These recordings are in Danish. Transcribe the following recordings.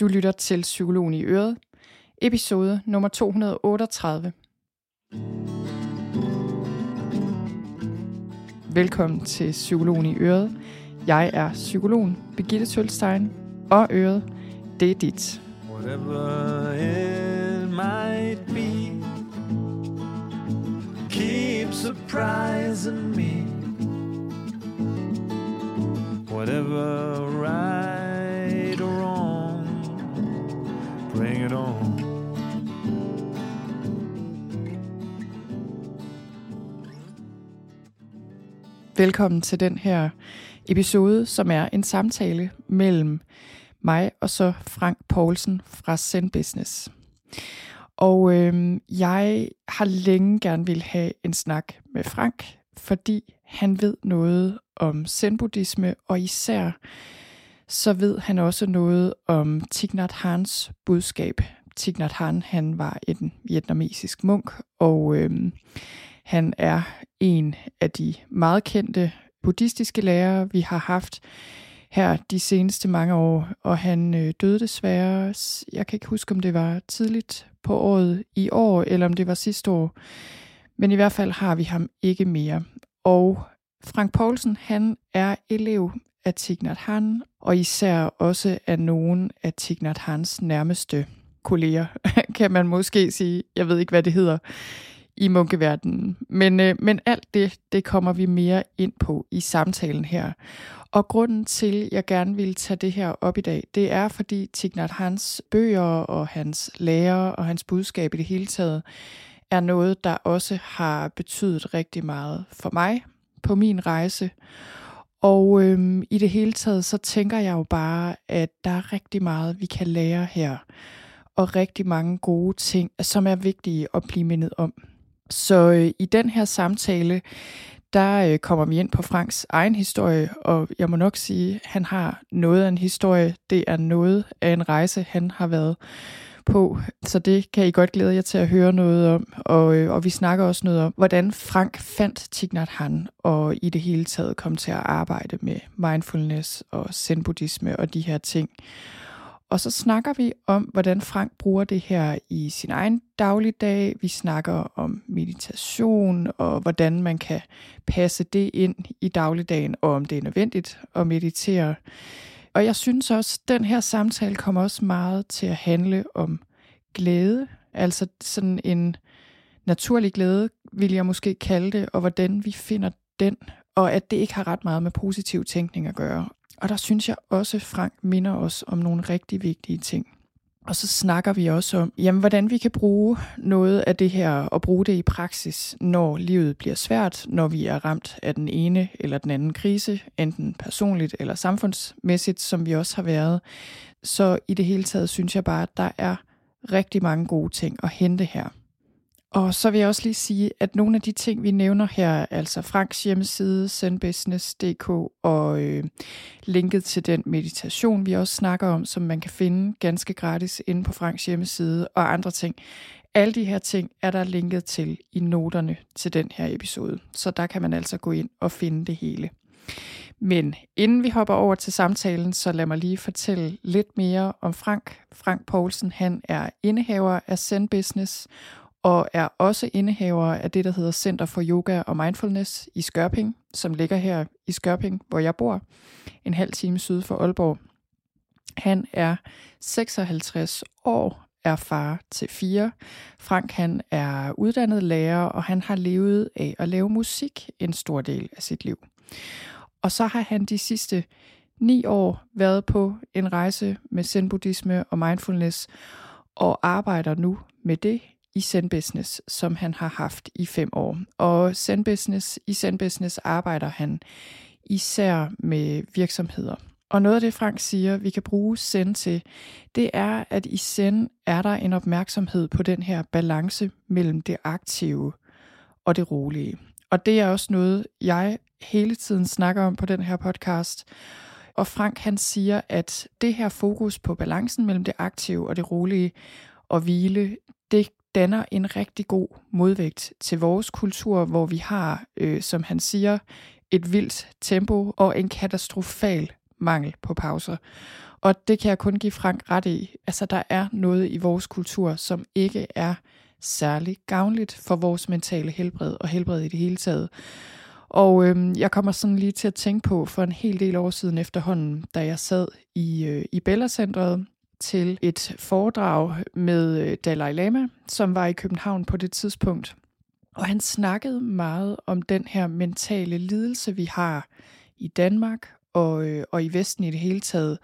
Du lytter til Psykologen i Øret, episode nummer 238. Velkommen til Psykologen i Øret. Jeg er psykologen Birgitte Tølstein, og Øret, det er dit. Whatever it might be Keep surprising me Whatever right Velkommen til den her episode, som er en samtale mellem mig og så Frank Poulsen fra Send Business. Og øh, jeg har længe gerne vil have en snak med Frank, fordi han ved noget om zen-buddhisme, og især så ved han også noget om Thich Nhat Hans budskab. Thich Nhat Hanh, han var en vietnamesisk munk, og øh, han er en af de meget kendte buddhistiske lærere, vi har haft her de seneste mange år, og han øh, døde desværre, jeg kan ikke huske, om det var tidligt på året i år, eller om det var sidste år, men i hvert fald har vi ham ikke mere. Og Frank Poulsen, han er elev af Thich Nhat Hanh, og især også af nogen af Thich Nhat Hans nærmeste kolleger, kan man måske sige. Jeg ved ikke, hvad det hedder i munkeverdenen. Men, øh, men alt det, det kommer vi mere ind på i samtalen her. Og grunden til, at jeg gerne vil tage det her op i dag, det er, fordi Thich Nhat Hans bøger og hans lærer og hans budskab i det hele taget er noget, der også har betydet rigtig meget for mig på min rejse. Og øhm, i det hele taget, så tænker jeg jo bare, at der er rigtig meget, vi kan lære her. Og rigtig mange gode ting, som er vigtige at blive mindet om. Så øh, i den her samtale, der øh, kommer vi ind på Franks egen historie, og jeg må nok sige, at han har noget af en historie. Det er noget af en rejse, han har været på, så det kan I godt glæde jer til at høre noget om. Og, øh, og vi snakker også noget om, hvordan Frank fandt Thich Han, og i det hele taget kom til at arbejde med mindfulness og zen-buddhisme og de her ting. Og så snakker vi om, hvordan Frank bruger det her i sin egen dagligdag. Vi snakker om meditation og hvordan man kan passe det ind i dagligdagen, og om det er nødvendigt at meditere. Og jeg synes også, at den her samtale kommer også meget til at handle om glæde. Altså sådan en naturlig glæde, vil jeg måske kalde det, og hvordan vi finder den, og at det ikke har ret meget med positiv tænkning at gøre. Og der synes jeg også, Frank minder os om nogle rigtig vigtige ting. Og så snakker vi også om, jamen, hvordan vi kan bruge noget af det her og bruge det i praksis, når livet bliver svært, når vi er ramt af den ene eller den anden krise, enten personligt eller samfundsmæssigt, som vi også har været. Så i det hele taget synes jeg bare, at der er rigtig mange gode ting at hente her. Og så vil jeg også lige sige, at nogle af de ting, vi nævner her, altså Franks hjemmeside, sendbusiness.dk og øh, linket til den meditation, vi også snakker om, som man kan finde ganske gratis inde på Franks hjemmeside og andre ting. Alle de her ting er der linket til i noterne til den her episode, så der kan man altså gå ind og finde det hele. Men inden vi hopper over til samtalen, så lad mig lige fortælle lidt mere om Frank. Frank Poulsen, han er indehaver af Send Business, og er også indehaver af det, der hedder Center for Yoga og Mindfulness i Skørping, som ligger her i Skørping, hvor jeg bor, en halv time syd for Aalborg. Han er 56 år, er far til fire. Frank han er uddannet lærer, og han har levet af at lave musik en stor del af sit liv. Og så har han de sidste ni år været på en rejse med zen-buddhisme og mindfulness, og arbejder nu med det i Zen Business, som han har haft i fem år. Og Zen Business, i Zen Business arbejder han især med virksomheder. Og noget af det, Frank siger, vi kan bruge Zen til, det er, at i Zen er der en opmærksomhed på den her balance mellem det aktive og det rolige. Og det er også noget, jeg hele tiden snakker om på den her podcast. Og Frank han siger, at det her fokus på balancen mellem det aktive og det rolige og hvile, det danner en rigtig god modvægt til vores kultur, hvor vi har, øh, som han siger, et vildt tempo og en katastrofal mangel på pauser. Og det kan jeg kun give Frank ret i. Altså, der er noget i vores kultur, som ikke er særlig gavnligt for vores mentale helbred og helbred i det hele taget. Og øhm, jeg kommer sådan lige til at tænke på for en hel del år siden efterhånden, da jeg sad i, øh, i Bellacentret til et foredrag med øh, Dalai Lama, som var i København på det tidspunkt. Og han snakkede meget om den her mentale lidelse, vi har i Danmark og, øh, og i Vesten i det hele taget.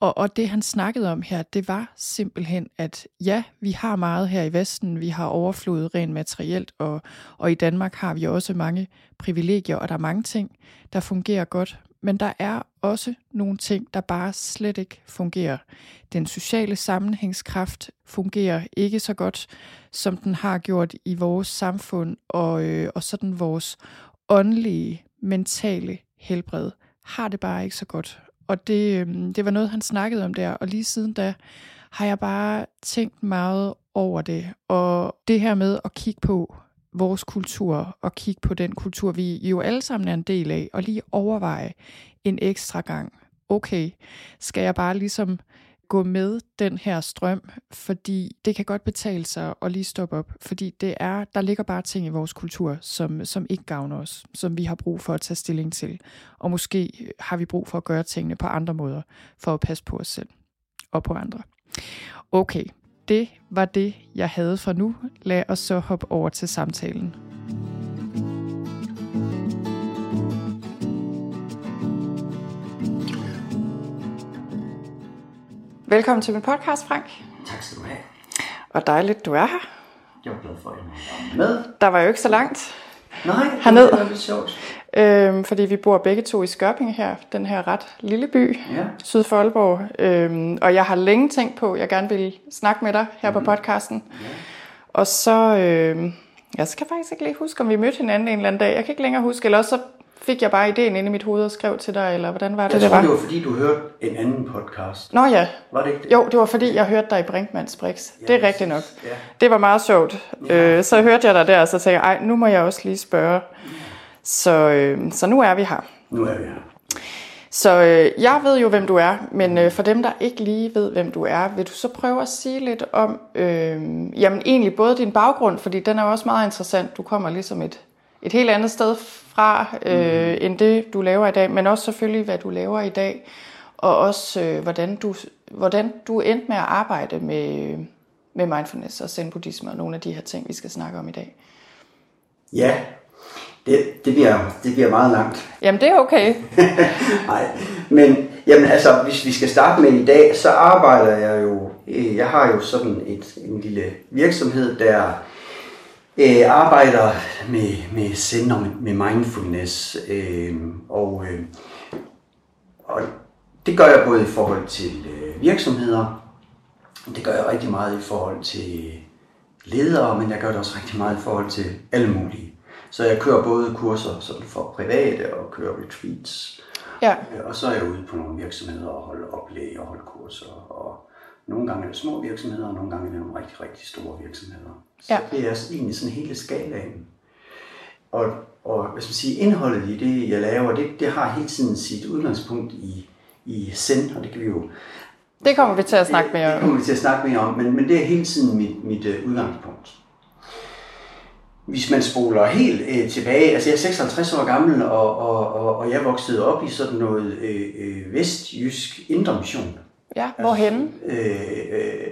Og, og det han snakkede om her, det var simpelthen, at ja, vi har meget her i Vesten, vi har overflod rent materielt, og, og i Danmark har vi også mange privilegier, og der er mange ting, der fungerer godt. Men der er også nogle ting, der bare slet ikke fungerer. Den sociale sammenhængskraft fungerer ikke så godt, som den har gjort i vores samfund, og, øh, og sådan vores åndelige, mentale helbred har det bare ikke så godt. Og det, øh, det var noget, han snakkede om der, og lige siden da har jeg bare tænkt meget over det. Og det her med at kigge på vores kultur, og kigge på den kultur, vi jo alle sammen er en del af, og lige overveje en ekstra gang, okay, skal jeg bare ligesom gå med den her strøm, fordi det kan godt betale sig at lige stoppe op, fordi det er, der ligger bare ting i vores kultur, som, som ikke gavner os, som vi har brug for at tage stilling til. Og måske har vi brug for at gøre tingene på andre måder, for at passe på os selv og på andre. Okay, det var det, jeg havde for nu. Lad os så hoppe over til samtalen. Velkommen til min podcast, Frank. Tak skal du have. Og dejligt, du er her. Jeg er glad for, at jeg er med. Der var jo ikke så langt Nej, Herned. det var lidt sjovt. Øhm, fordi vi bor begge to i Skørping her, den her ret lille by, Ja. syd for Aalborg. Øhm, og jeg har længe tænkt på, at jeg gerne vil snakke med dig her mm-hmm. på podcasten. Ja. Og så, øhm, jeg skal faktisk ikke lige huske, om vi mødte hinanden en eller anden dag. Jeg kan ikke længere huske, eller også så fik jeg bare ideen inde i mit hoved og skrev til dig, eller hvordan var det, Jeg det tror, var? det var fordi, du hørte en anden podcast. Nå ja, Var det ikke det? jo, det var fordi, jeg hørte dig i Brinkmanns Brix. Ja, det er rigtigt nok. Ja. Det var meget sjovt. Ja. Øh, så hørte jeg dig der, og så tænkte jeg, ej, nu må jeg også lige spørge. Så, øh, så nu er vi her. Nu er vi her. Så øh, jeg ved jo, hvem du er, men øh, for dem, der ikke lige ved, hvem du er, vil du så prøve at sige lidt om, øh, jamen egentlig både din baggrund, fordi den er jo også meget interessant. Du kommer ligesom et, et helt andet sted fra, øh, mm. end det, du laver i dag, men også selvfølgelig, hvad du laver i dag, og også øh, hvordan, du, hvordan du endte med at arbejde med, med mindfulness og zen-buddhisme og nogle af de her ting, vi skal snakke om i dag. Ja, det, det, bliver, det bliver meget langt. Jamen, det er okay. Nej, men jamen, altså, hvis vi skal starte med i dag, så arbejder jeg jo, øh, jeg har jo sådan et, en lille virksomhed, der øh, arbejder med, med zen og med, med mindfulness, øh, og, øh, og det gør jeg både i forhold til øh, virksomheder, det gør jeg rigtig meget i forhold til ledere, men jeg gør det også rigtig meget i forhold til alle mulige. Så jeg kører både kurser sådan for private og kører retreats. Ja, Øh, Og så er jeg ude på nogle virksomheder og holde oplæg og holde kurser. Og nogle gange er det små virksomheder, og nogle gange er det nogle rigtig, rigtig store virksomheder. Så Ja. det er egentlig sådan hele skalaen. Og, og hvad skal man sige, indholdet i det, jeg laver, det, det har hele tiden sit udgangspunkt i, i Zen, og det kan vi jo det kommer vi til at snakke det, mere det om. kommer vi til at snakke mere om, men, men det er hele tiden mit, mit uh, udgangspunkt. Hvis man spoler helt uh, tilbage, altså jeg er 56 år gammel, og, og, og, og jeg voksede op i sådan noget uh, uh, vestjysk indre mission. Ja, hvorhenne? Øh, øh,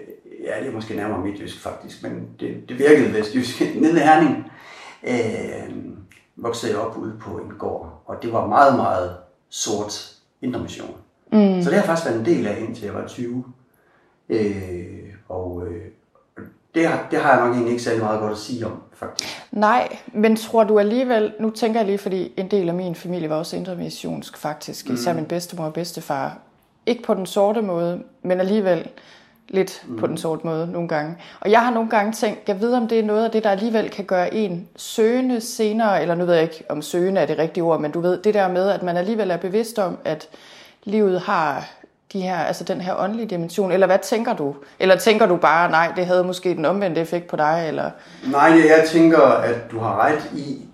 ja, det er måske nærmere midtjysk faktisk, men det, det virkede vestjysk. Nede ved Herning øh, voksede jeg op ude på en gård, og det var meget, meget sort indre mission. Mm. Så det har faktisk været en del af, indtil jeg var 20. Øh, og øh, det, har, det har jeg nok egentlig ikke særlig meget godt at sige om, faktisk. Nej, men tror du alligevel, nu tænker jeg lige, fordi en del af min familie var også indremissionsk faktisk, mm. især min bedstemor og bedstefar. Ikke på den sorte måde, men alligevel lidt mm. på den sorte måde nogle gange. Og jeg har nogle gange tænkt, jeg ved om det er noget af det, der alligevel kan gøre en søgende senere, eller nu ved jeg ikke, om søgende er det rigtige ord, men du ved, det der med, at man alligevel er bevidst om, at livet har de her, altså den her åndelige dimension, eller hvad tænker du? Eller tænker du bare, nej, det havde måske den omvendte effekt på dig, eller... Nej, jeg tænker, at du har ret i,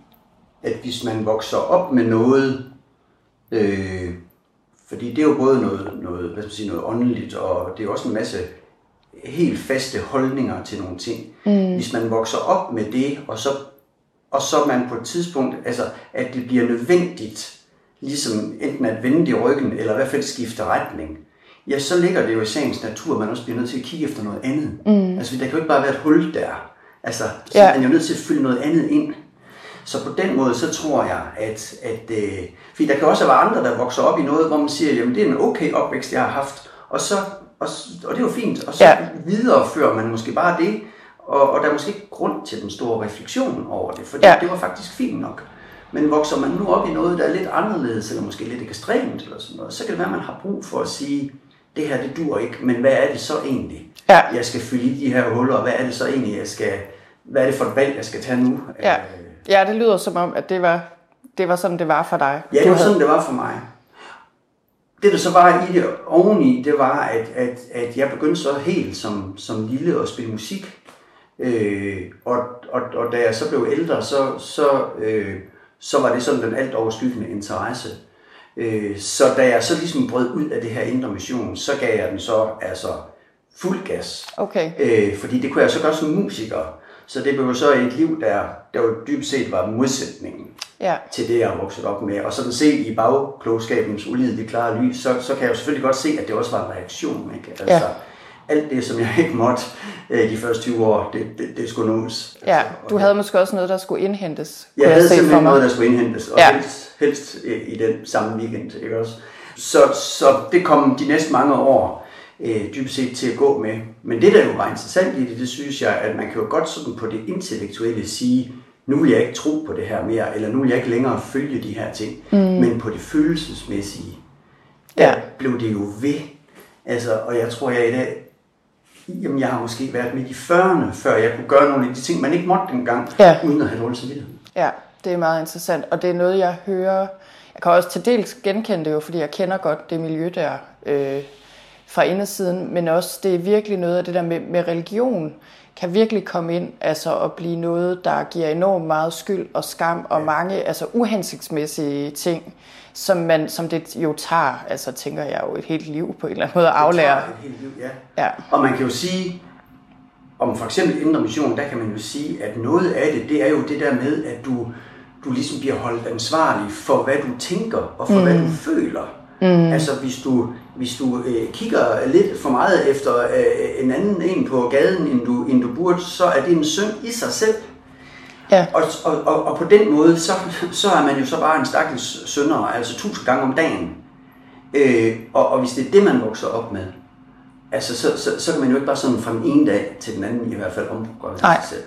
at hvis man vokser op med noget, øh, Fordi det er jo både noget, noget, hvad skal man sige, noget åndeligt, og det er jo også en masse helt faste holdninger til nogle ting. Mm. Hvis man vokser op med det, og så, og så man på et tidspunkt, altså at det bliver nødvendigt, ligesom enten at vende i ryggen, eller i hvert fald skifte retning, ja, så ligger det jo i sagens natur, at man også bliver nødt til at kigge efter noget andet. Mm. Altså, der kan jo ikke bare være et hul der. Altså, så ja. man er jo nødt til at fylde noget andet ind. Så på den måde, så tror jeg, at, at øh, fordi der kan også være andre, der vokser op i noget, hvor man siger, jamen det er en okay opvækst, jeg har haft, og, så, og, og det er jo fint, og så ja. viderefører man måske bare det, og, og der er måske ikke grund til den store refleksion over det, for ja. det var faktisk fint nok. Men vokser man nu op i noget, der er lidt anderledes, eller måske lidt ekstremt, eller sådan noget, så kan det være, at man har brug for at sige, det her det dur ikke, men hvad er det så egentlig, ja. jeg skal fylde i de her huller, og hvad er det så egentlig, jeg skal, hvad er det for et valg, jeg skal tage nu? Ja, ja det lyder som om, at det var, det var sådan, det var for dig. Ja, det var sådan, det var for mig. Det, der så var i det oveni, det var, at, at, at jeg begyndte så helt som, som lille at spille musik. Øh, og, og, og da jeg så blev ældre, så, så, øh, så var det sådan den alt overskyggende interesse. Øh, så da jeg så ligesom brød ud af det her indre mission, så gav jeg den så altså fuld gas. Okay. Øh, fordi det kunne jeg så gøre som musiker. Så det blev så et liv, der, der jo dybest set var modsætningen ja. til det, jeg har vokset op med. Og sådan set i bagklogskabens ulidelige klare lys, så, så kan jeg jo selvfølgelig godt se, at det også var en reaktion. Ikke? Altså, ja. Alt det, som jeg ikke måtte øh, de første 20 år, det, det, det skulle nås. Ja, altså, du havde måske også noget, der skulle indhentes. Jeg, jeg havde simpelthen noget, der skulle indhentes, og ja. helst, helst i den samme weekend. Ikke også? Så, så det kom de næste mange år øh, dybest set til at gå med. Men det, der jo var interessant i det, det synes jeg, at man kan jo godt sådan på det intellektuelle sige, nu vil jeg ikke tro på det her mere, eller nu vil jeg ikke længere følge de her ting. Mm. Men på det følelsesmæssige, der ja. blev det jo ved. Altså, og jeg tror, jeg i dag, jamen jeg har måske været midt i 40'erne, før jeg kunne gøre nogle af de ting, man ikke måtte dengang, ja. uden at have dårlig samvittighed. Ja, det er meget interessant, og det er noget, jeg hører, jeg kan også til dels genkende det jo, fordi jeg kender godt det miljø der, øh, fra indersiden, men også det er virkelig noget af det der med, med religion, kan virkelig komme ind altså, og blive noget, der giver enormt meget skyld og skam og mange altså, uhensigtsmæssige ting, som, man, som det jo tager, altså tænker jeg jo et helt liv på en eller anden måde at aflære. Det tager et helt liv, ja. ja. Og man kan jo sige, om for eksempel indre mission, der kan man jo sige, at noget af det, det er jo det der med, at du, du ligesom bliver holdt ansvarlig for, hvad du tænker og for, mm. hvad du føler. Mm. Altså hvis du, hvis du øh, kigger lidt for meget efter øh, en anden en på gaden, end du, end du burde, så er det en synd i sig selv. Ja. Og, og, og, og på den måde, så, så er man jo så bare en stakkels sønder, altså tusind gange om dagen. Øh, og, og hvis det er det, man vokser op med, altså så, så, så kan man jo ikke bare sådan fra den ene dag til den anden i hvert fald omprogrammere sig selv.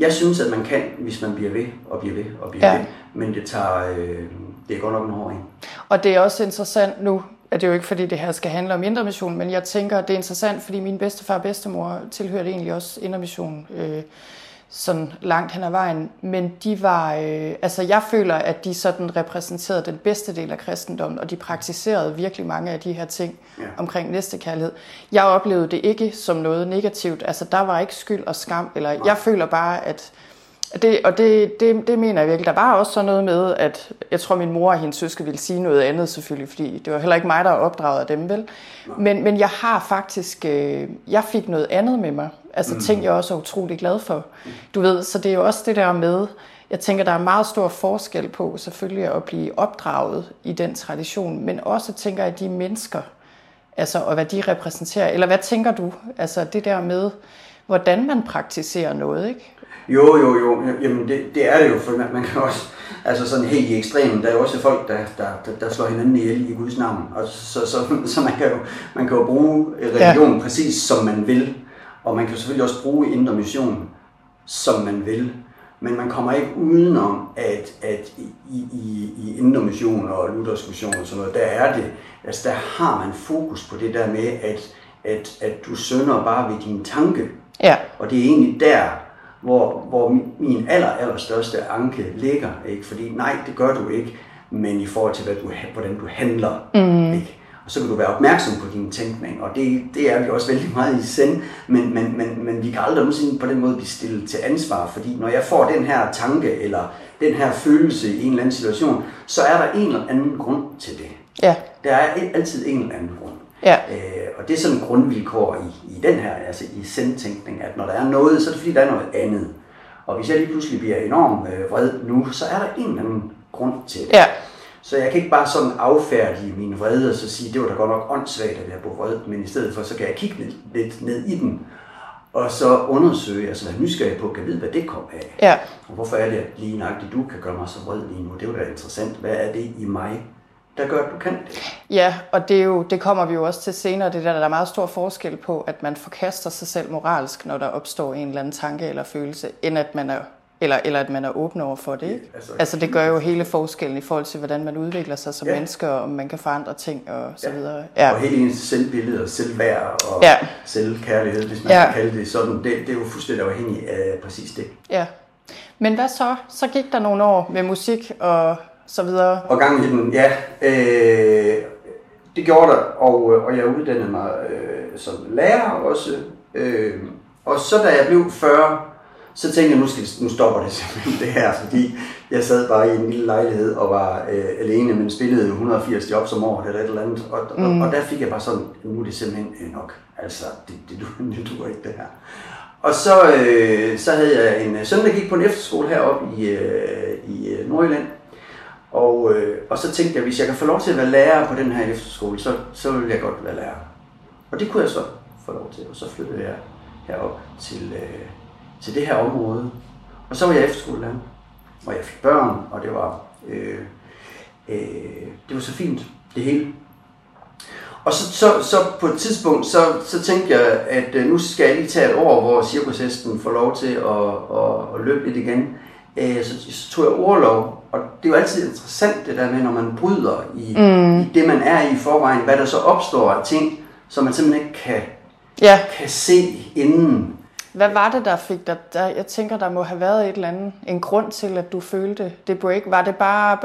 Jeg synes, at man kan, hvis man bliver ved og bliver ved og bliver ja. ved, men det tager, øh, det er godt nok en hård en. Og det er også interessant nu, at det jo ikke fordi det her skal handle om indre mission, men jeg tænker, at det er interessant, fordi min bedstefar og bedstemor tilhørte egentlig også indre mission. Øh, sådan langt hen ad vejen. Men de var, øh, altså jeg føler, at de sådan repræsenterede den bedste del af kristendommen, og de praktiserede virkelig mange af de her ting ja. omkring næstekærlighed. Jeg oplevede det ikke som noget negativt. Altså der var ikke skyld og skam, eller Nej. jeg føler bare, at det, og det, det, det mener jeg virkelig. Der var også sådan noget med, at jeg tror, min mor og hendes søske ville sige noget andet selvfølgelig, fordi det var heller ikke mig, der opdraget af dem, vel? Men, men jeg har faktisk, øh, jeg fik noget andet med mig. Altså mm. ting, jeg også er utrolig glad for. Du ved, så det er jo også det der med, jeg tænker, der er meget stor forskel på selvfølgelig at blive opdraget i den tradition, men også tænker jeg, de mennesker, altså og hvad de repræsenterer. Eller hvad tænker du? Altså det der med, hvordan man praktiserer noget, ikke? Jo, jo, jo. Jamen, det, det er det jo, for man, man kan også, altså sådan helt i ekstremen, der er jo også folk, der, der, der, der slår hinanden ihjel i Guds navn. Og så, så, så man, kan jo, man kan jo bruge religion ja. præcis som man vil. Og man kan selvfølgelig også bruge indre mission, som man vil. Men man kommer ikke udenom, at, at i, i, i indre mission og luthersk mission og sådan noget, der er det, altså der har man fokus på det der med, at, at, at du sønder bare ved din tanke. Ja. Og det er egentlig der, hvor, hvor min aller, aller største anke ligger. Ikke? Fordi nej, det gør du ikke, men i forhold til, hvad du, hvordan du handler. Mm. Ikke? Og så kan du være opmærksom på din tænkning, og det, det er vi også vældig meget i send, men, men, men, men vi kan aldrig nogensinde på den måde blive stillet til ansvar, fordi når jeg får den her tanke, eller den her følelse i en eller anden situation, så er der en eller anden grund til det. Ja. Der er altid en eller anden grund. Ja. Øh, og det er sådan en grundvilkår i, i den her, altså i sendtænkning, at når der er noget, så er det fordi, der er noget andet. Og hvis jeg lige pludselig bliver enormt øh, vred nu, så er der en eller anden grund til det. Ja. Så jeg kan ikke bare sådan affærdige min vrede og så sige, det var da godt nok åndssvagt, at jeg blev vred, men i stedet for, så kan jeg kigge lidt, lidt ned i den, og så undersøge, altså være nysgerrig på, kan vide, hvad det kom af. Ja. Og hvorfor er det, lige nøjagtigt du kan gøre mig så vred lige nu? Det er jo da interessant. Hvad er det i mig, der gør, at du kan det? Ja, og det, er jo, det kommer vi jo også til senere. Det der, der er meget stor forskel på, at man forkaster sig selv moralsk, når der opstår en eller anden tanke eller følelse, end at man er eller, eller at man er åben over for det. Ikke? Ja, altså- altså det gør jo hele forskellen i forhold til, hvordan man udvikler sig som Ja. menneske, og om man kan forandre ting og så Ja. videre. Ja. Og hele ens selvbillede og selvværd og Ja. selvkærlighed, hvis man Ja. kan kalde det sådan, det, det er jo fuldstændig afhængigt af præcis det. ja. Men hvad så? Så gik der nogle år med musik og så videre. Og gang i den, ja, øh, det gjorde der, og, og jeg uddannede mig øh, som lærer også. Øh, og så da jeg blev 40, så tænkte jeg, nu, skal, nu stopper det simpelthen det her, fordi jeg sad bare i en lille lejlighed og var øh, alene, men spillede 180 jobs om året eller et eller andet. Og, mm. og, og der fik jeg bare sådan, nu er det simpelthen øh, nok. Altså, det, det, det, det duer ikke det her. Og så, øh, så havde jeg en søn, der gik på en efterskole heroppe i, øh, i øh, Nordjylland. Og, øh, og så tænkte jeg, hvis jeg kan få lov til at være lærer på den her efterskole, så, så vil jeg godt være lærer. Og det kunne jeg så få lov til, og så flyttede jeg herop til, øh, til det her område. Og så var jeg efterskolelærer, og jeg fik børn, og det var, øh, øh, det var så fint, det hele. Og så, så, så på et tidspunkt, så, så tænkte jeg, at øh, nu skal jeg lige tage et år, hvor cirkushesten får lov til at, at, at løbe lidt igen. Øh, Så, så tog jeg overlov, og det er jo altid interessant det der med, når man bryder i, mm. i det, man er i forvejen, hvad der så opstår af ting, som man simpelthen ikke kan, Ja. kan se inden. Hvad var det, der fik dig? Der, jeg tænker, der må have været et eller andet, en grund til, at du følte det break. Var det bare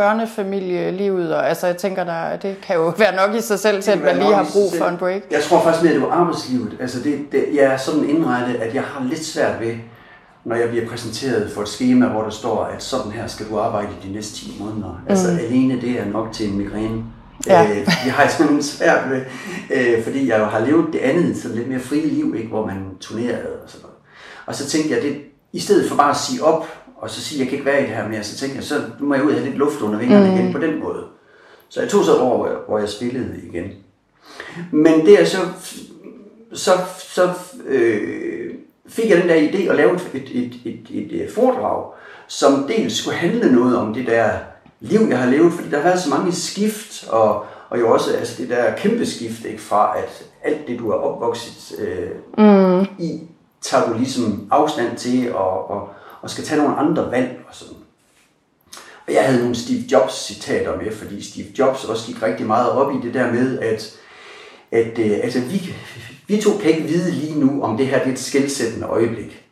børnefamilielivet? Og, altså, jeg tænker, der, det kan jo være nok i sig selv til, at man lige har brug for en break. Jeg tror faktisk mere, at det var arbejdslivet. Altså det, det, jeg er sådan indrettet, at jeg har lidt svært ved, når jeg bliver præsenteret for et schema, hvor der står, at sådan her skal du arbejde i de næste 10 måneder. Mm. Altså alene det er nok til en migræne. Ja. Øh, det har jeg simpelthen svært ved, øh, fordi jeg jo har levet det andet, sådan lidt mere frie liv, ikke, hvor man turnerede og sådan noget. Og så tænkte jeg, det, i stedet for bare at sige op, og så sige, at jeg kan ikke være i det her mere, så tænkte jeg, så nu må jeg ud og have lidt luft under vingerne mm. igen på den måde. Så jeg tog så et år, hvor jeg, hvor jeg spillede igen. Men det er så, så, så øh, fik jeg den der idé at lave et, et, et, et, et, et foredrag, som dels skulle handle noget om det der liv, jeg har levet, fordi der har været så mange skift, og, og jo også altså det der kæmpe skift, ikke, fra at alt det, du er opvokset øh, mm. i, tager du ligesom afstand til, og, og, og skal tage nogle andre valg og sådan. Og jeg havde nogle Steve Jobs citater med, fordi Steve Jobs også gik rigtig meget op i det der med, at, at øh, altså, vi, vi to kan ikke vide lige nu, om det her det er et skældsættende øjeblik.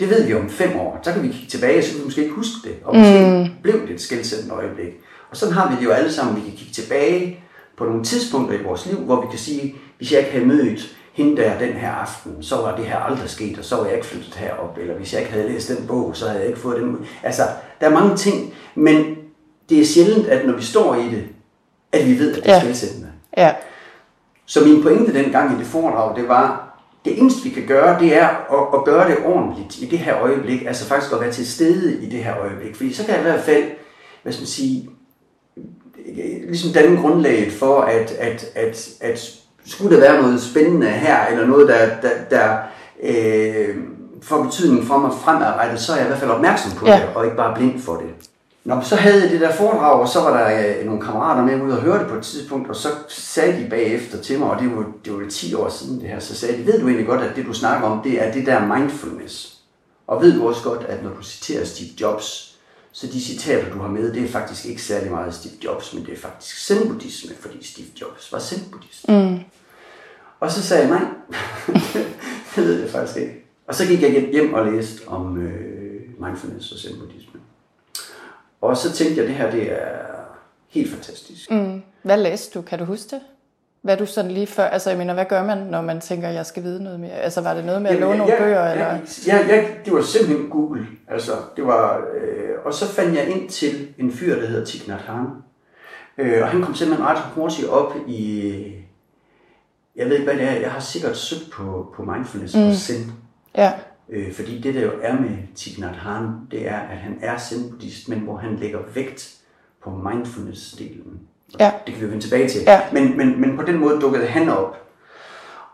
Det ved vi om fem år. Så kan vi kigge tilbage, så kan vi måske ikke huske det. Og måske mm. blev det et skældsættende øjeblik. Og sådan har vi det jo alle sammen. Vi kan kigge tilbage på nogle tidspunkter i vores liv, hvor vi kan sige, hvis jeg ikke havde mødt hende der den her aften, så var det her aldrig sket, og så var jeg ikke flyttet herop. Eller hvis jeg ikke havde læst den bog, så havde jeg ikke fået den. Altså, der er mange ting, men det er sjældent, at når vi står i det, at vi ved, at det er Ja. skældsættende. Ja. Så min pointe dengang i det foredrag, det var, det eneste vi kan gøre, det er at, at gøre det ordentligt i det her øjeblik. Altså faktisk at være til stede i det her øjeblik. Fordi så kan jeg i hvert fald, hvad skal man sige, ligesom danne grundlaget for, at, at, at, at skulle der være noget spændende her, eller noget, der, der, der øh, får betydning for mig fremadrettet, så er jeg i hvert fald opmærksom på Ja. det, og ikke bare blind for det. Nå, så havde jeg det der foredrag, og så var der øh, nogle kammerater med ude og høre det på et tidspunkt, og så sagde de bagefter til mig, og det var, det var 10 år siden det her, så sagde de, ved du egentlig godt, at det du snakker om, det er det der mindfulness. Og ved du også godt, at når du citerer Steve Jobs, så de citater, du har med, det er faktisk ikke særlig meget Steve Jobs, men det er faktisk zen-buddhisme, fordi Steve Jobs var zen-buddhist. Mm. Og så sagde jeg, nej, det ved jeg faktisk ikke. Og så gik jeg hjem og læste om øh, mindfulness og zen-buddhisme. Og så tænkte jeg, at det her det er helt fantastisk. Mm. Hvad læste du? Kan du huske det? Hvad du sådan lige før, altså jeg mener, hvad gør man, når man tænker, jeg skal vide noget mere? Altså var det noget med at låne nogle bøger? eller? Ja, ja, det var simpelthen Google. Altså, det var, øh, og så fandt jeg ind til en fyr, der hedder Thich Nhat Hanh, Øh, og han kom simpelthen ret hurtigt op i, jeg ved ikke hvad det er, jeg har sikkert søgt på, på mindfulness mm. og zen. Ja. Øh, fordi det der jo er med Thich Nhat Hanh, det er, at han er zen-buddhist, men hvor han lægger vægt på mindfulness-delen. Ja. Det kan vi vende tilbage til. Ja. Men, men, men på den måde dukkede han op.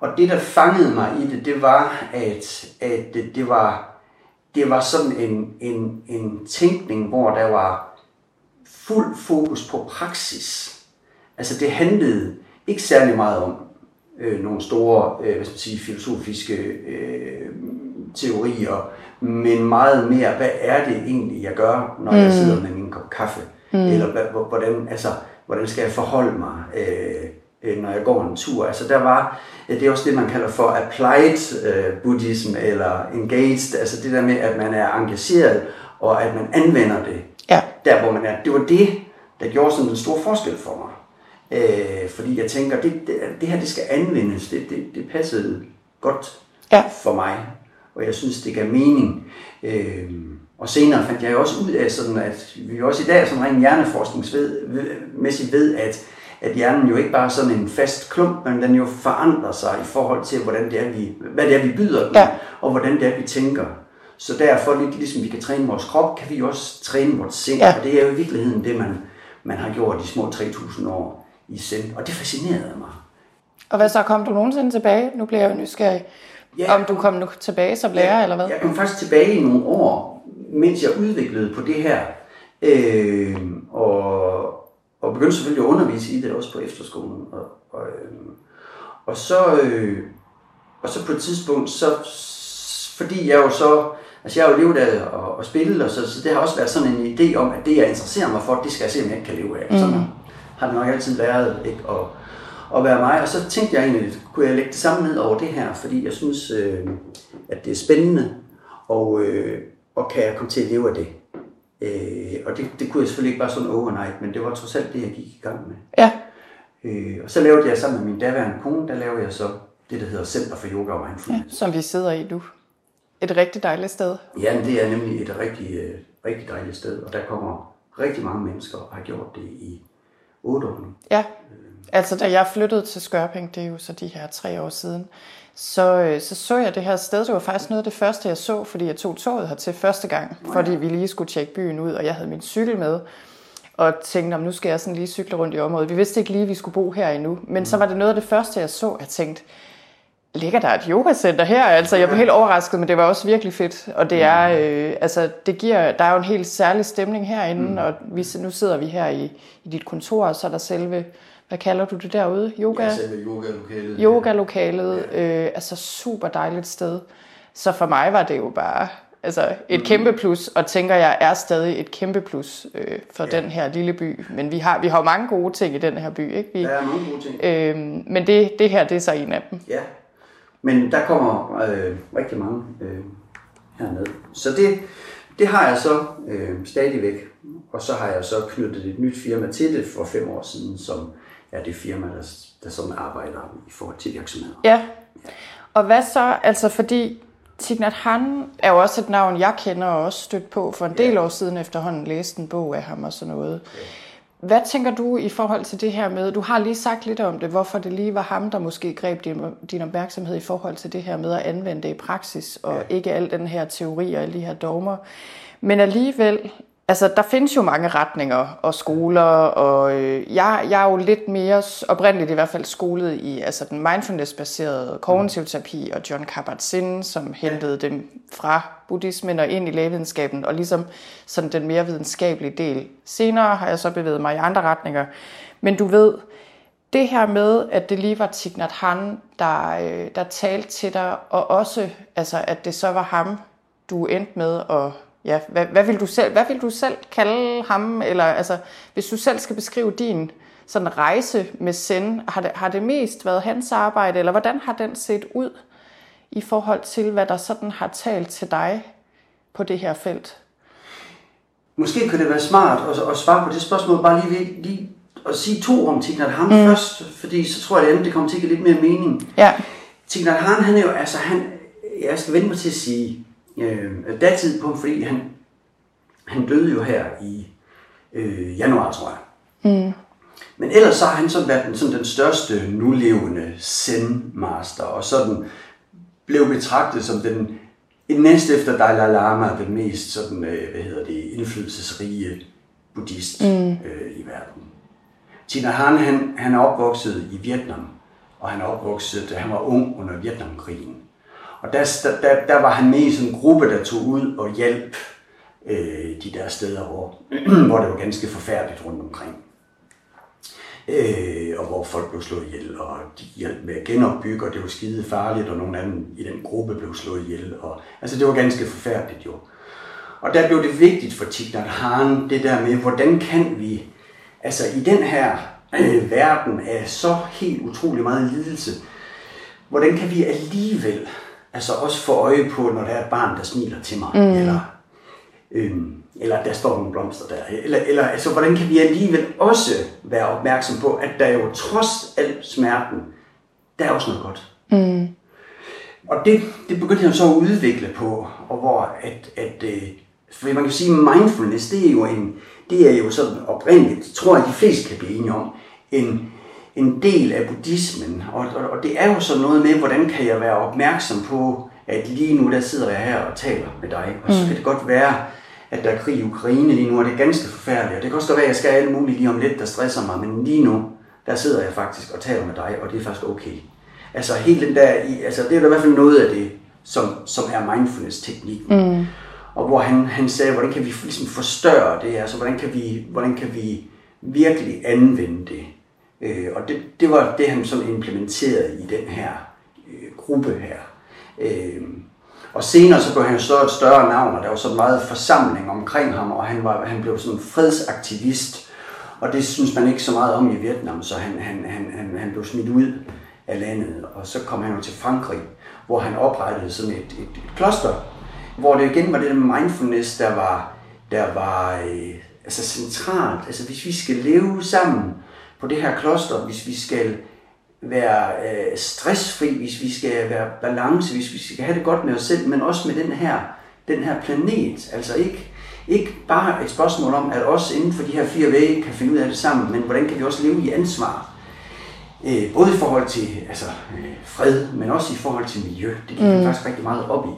Og det, der fangede mig i det, det var, at, at det, det var det var sådan en, en, en tænkning, hvor der var fuld fokus på praksis. Altså det handlede ikke særlig meget om øh, nogle store øh, hvad skal man sige, filosofiske øh, teorier, men meget mere, hvad er det egentlig, jeg gør, når mm. jeg sidder med min kop kaffe? Mm. Eller hvordan, altså, hvordan skal jeg forholde mig, øh, øh, når jeg går en tur? Altså der var, det er også det, man kalder for applied øh, buddhism, eller engaged, altså det der med, at man er engageret, og at man anvender det, ja. der hvor man er. Det var det, der gjorde sådan en stor forskel for mig. Øh, fordi jeg tænker, det, det, det her det skal anvendes, det, det, det passede godt ja. for mig, og jeg synes, det gav mening. Øh, og senere fandt jeg også ud af, sådan, at vi også i dag sådan rent hjerneforskningsmæssigt ved, at, at hjernen jo ikke bare er sådan en fast klump, men den jo forandrer sig i forhold til, hvordan det er, vi, hvad det er, vi byder den, ja. og hvordan det er, vi tænker. Så derfor, lidt ligesom vi kan træne vores krop, kan vi også træne vores sind, ja. og det er jo i virkeligheden det, man, man har gjort de små 3.000 år i sind, og det fascinerede mig. Og hvad så, kom du nogensinde tilbage? Nu bliver jeg jo nysgerrig. Ja, om du kom nu tilbage som lærer, ja, eller hvad? Jeg kom faktisk tilbage i nogle år, mens jeg udviklede på det her. Øh, og, og begyndte selvfølgelig at undervise i det også på efterskolen. Og, og, øh, og, så, øh, og så på et tidspunkt, så, fordi jeg jo så, altså jeg har jo levet af at, at spille, og så, så det har også været sådan en idé om, at det jeg interesserer mig for, det skal jeg se, om jeg ikke kan leve af. Mm. Sådan har det nok altid været, ikke? Og, at være mig. Og så tænkte jeg egentlig, kunne jeg lægge det samme ned over det her, fordi jeg synes, øh, at det er spændende, og, øh, og kan jeg komme til at leve af det. Øh, og det, det kunne jeg selvfølgelig ikke bare sådan overnight, men det var trods alt det, jeg gik i gang med. Ja. Øh, og så lavede jeg sammen med min daværende kone, der lavede jeg så det, der hedder Center for Yoga og Mindfulness. Ja, som vi sidder i nu. Et rigtig dejligt sted. Ja, det er nemlig et rigtig, øh, rigtig dejligt sted, og der kommer rigtig mange mennesker og har gjort det i otte år nu. Ja, Altså, da jeg flyttede til Skørping, det er jo så de her tre år siden, så, øh, så så jeg det her sted. Det var faktisk noget af det første, jeg så, fordi jeg tog toget her til første gang, fordi vi lige skulle tjekke byen ud, og jeg havde min cykel med, og tænkte, om nu skal jeg sådan lige cykle rundt i området. Vi vidste ikke lige, at vi skulle bo her endnu, men så var det noget af det første, jeg så. Jeg tænkte, ligger der et yogacenter her? Altså, jeg blev helt overrasket, men det var også virkelig fedt. Og det er, øh, altså, det giver, der er jo en helt særlig stemning herinde, mm. og vi, nu sidder vi her i, i dit kontor, og så er der selve hvad kalder du det derude? Yoga? Ja, selve yoga-lokalet. Yoga-lokalet, ja. øh, altså super dejligt sted. Så for mig var det jo bare altså et mm. kæmpe plus, og tænker jeg er stadig et kæmpe plus øh, for ja. den her lille by. Men vi har, vi har mange gode ting i den her by, ikke? Vi, der er mange gode ting. Øh, men det, det her, det er så en af dem. Ja, men der kommer øh, rigtig mange øh, hernede. Så det, det har jeg så øh, stadigvæk. Og så har jeg så knyttet et nyt firma til det for fem år siden, som er det firma, der, der sådan arbejder i forhold til virksomheder. Ja, og hvad så, altså fordi Tignat Han er jo også et navn, jeg kender og også stødt på for en del ja. år siden efterhånden læste en bog af ham og sådan noget. Ja. Hvad tænker du i forhold til det her med, du har lige sagt lidt om det, hvorfor det lige var ham, der måske greb din, din opmærksomhed i forhold til det her med at anvende det i praksis, og ja. ikke al den her teori og alle de her dogmer. Men alligevel, Altså, der findes jo mange retninger og skoler, og øh, jeg, jeg er jo lidt mere oprindeligt i hvert fald skolet i altså den mindfulness-baserede kognitiv terapi og John Kabat-Zinn, som hentede dem fra buddhismen og ind i lægevidenskaben, og ligesom sådan den mere videnskabelige del. Senere har jeg så bevæget mig i andre retninger. Men du ved, det her med, at det lige var Thich Nhat Hanh, der, øh, der talte til dig, og også altså, at det så var ham, du endte med at ja, hvad, hvad, vil du selv, hvad vil du selv kalde ham? Eller altså, hvis du selv skal beskrive din sådan rejse med Zen, har det, har det mest været hans arbejde, eller hvordan har den set ud i forhold til, hvad der sådan har talt til dig på det her felt? Måske kunne det være smart at, at svare på det spørgsmål, bare lige, lige at sige to om Thich Nhat Hanh mm. først, fordi så tror jeg, at det kommer til at give lidt mere mening. Ja. Thich Nhat Hanh, han er jo, altså han, jeg skal vende mig til at sige, øh, datid på, fordi han, han døde jo her i øh, januar, tror jeg. Mm. Men ellers så har han sådan været den, sådan den største nulevende zen-master, og sådan blev betragtet som den næste efter Dalai Lama, den mest sådan, øh, hvad hedder det, indflydelsesrige buddhist mm. øh, i verden. Tina Han, han, han er opvokset i Vietnam, og han er opvokset, da han var ung under Vietnamkrigen. Og der, der, der var han med i sådan en gruppe, der tog ud og hjalp øh, de der steder, hvor, hvor det var ganske forfærdeligt rundt omkring. Øh, og hvor folk blev slået ihjel, og de hjalp med at genopbygge, og det var skide farligt, og nogle af dem i den gruppe blev slået ihjel. Og, altså det var ganske forfærdeligt jo. Og der blev det vigtigt for Thich Haren, det der med, hvordan kan vi, altså i den her øh, verden af så helt utrolig meget lidelse, hvordan kan vi alligevel altså også få øje på, når der er et barn, der smiler til mig, mm. eller, øhm, eller der står nogle blomster der, eller, eller altså, hvordan kan vi alligevel også være opmærksom på, at der jo trods al smerten, der er også noget godt. Mm. Og det, det begyndte jeg så at udvikle på, og hvor at, at øh, for man kan sige, mindfulness, det er jo en, det er jo sådan oprindeligt, tror jeg, de fleste kan blive enige om, en, en del af buddhismen. Og, og, og det er jo sådan noget med, hvordan kan jeg være opmærksom på, at lige nu der sidder jeg her og taler med dig. Og så mm. kan det godt være, at der er krig i Ukraine lige nu, og det er ganske forfærdeligt. Og det kan også være, at jeg skal alle mulige lige om lidt, der stresser mig, men lige nu, der sidder jeg faktisk og taler med dig, og det er faktisk okay. Altså helt den der, altså det er da i hvert fald noget af det, som, som er mindfulness-teknikken. Mm. Og hvor han, han sagde, hvordan kan vi ligesom forstørre det, altså hvordan kan vi, hvordan kan vi virkelig anvende det. Øh, og det, det var det, han sådan implementerede i den her øh, gruppe her. Øh, og senere så blev han så et større navn, og der var så meget forsamling omkring ham, og han, var, han blev sådan en fredsaktivist. Og det synes man ikke så meget om i Vietnam, så han, han, han, han, han blev smidt ud af landet. Og så kom han jo til Frankrig, hvor han oprettede sådan et, et, et kloster, hvor det igen var det der mindfulness, der var, der var øh, altså centralt. Altså hvis vi skal leve sammen på det her kloster, hvis vi skal være øh, stressfri, hvis vi skal være balance, hvis vi skal have det godt med os selv, men også med den her, den her planet. Altså ikke, ikke bare et spørgsmål om, at os inden for de her fire vægge kan finde ud af det sammen, men hvordan kan vi også leve i ansvar? Øh, både i forhold til altså, øh, fred, men også i forhold til miljø. Det gik mm. faktisk rigtig meget op i.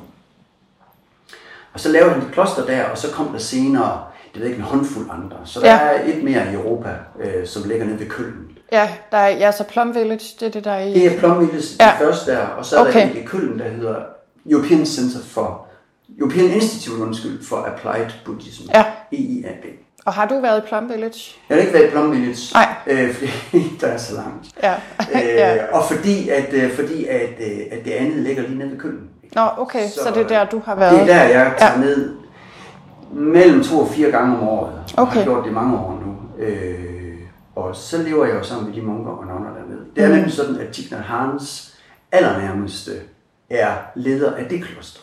Og så lavede han et kloster der, og så kom der senere det ved ikke, en håndfuld andre. Så der ja. er et mere i Europa, øh, som ligger nede ved Køln. Ja, der er, ja, så Plum Village, det er det, der er i... Det er Plum Village, ja. det første der, og så er okay. der en i Køln, der hedder European Center for... European Institute, undskyld, for Applied Buddhism. Ja. EIAB. Og har du været i Plum Village? Jeg har ikke været i Plum Village, Nej. Øh, fordi der er så langt. Ja. øh, ja. Og fordi, at, øh, fordi at, øh, at det andet ligger lige nede ved Køln. Nå, okay, så, så det er der, du har været? Det er der, jeg tager ja. ned mellem to og fire gange om året. Okay. Jeg har gjort det mange år nu. Øh, og så lever jeg jo sammen med de munker og nonner dernede. Det er mm. nemlig sådan, at Thich Hans allernærmeste er leder af det kloster.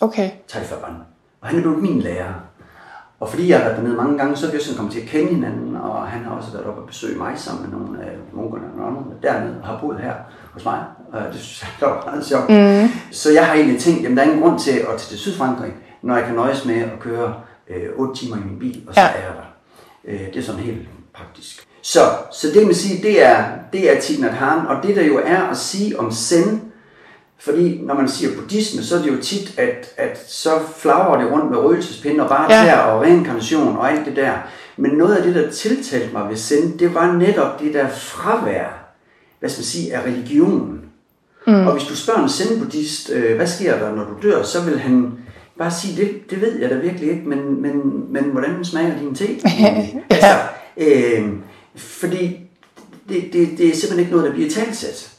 Okay. Taifaban. Og han er blevet min lærer. Og fordi jeg har været dernede mange gange, så er vi sådan kommet til at kende hinanden, og han har også været oppe og besøge mig sammen med nogle af munkerne og nonnerne dernede, og har boet her hos mig. Og det synes jeg var meget sjovt. Mm. Så jeg har egentlig tænkt, at der er ingen grund til at tage til Sydfrankrig, når jeg kan nøjes med at køre øh, 8 timer i min bil, og så ja. er jeg der. Øh, det er sådan helt praktisk. Så, så det man sige, det er, det er Thich Nhat Hanh, og det der jo er at sige om Zen, fordi når man siger buddhisme, så er det jo tit, at, at så flagrer det rundt med røgelsespinde og bare ja. og reinkarnation og alt det der. Men noget af det, der tiltalte mig ved Zen, det var netop det der fravær, hvad skal man sige, af religionen. Mm. Og hvis du spørger en Zen-buddhist, øh, hvad sker der, når du dør, så vil han bare sige, det, det ved jeg da virkelig ikke, men, men, men hvordan smager din te? altså, øh, fordi det, det, det er simpelthen ikke noget, der bliver talsat.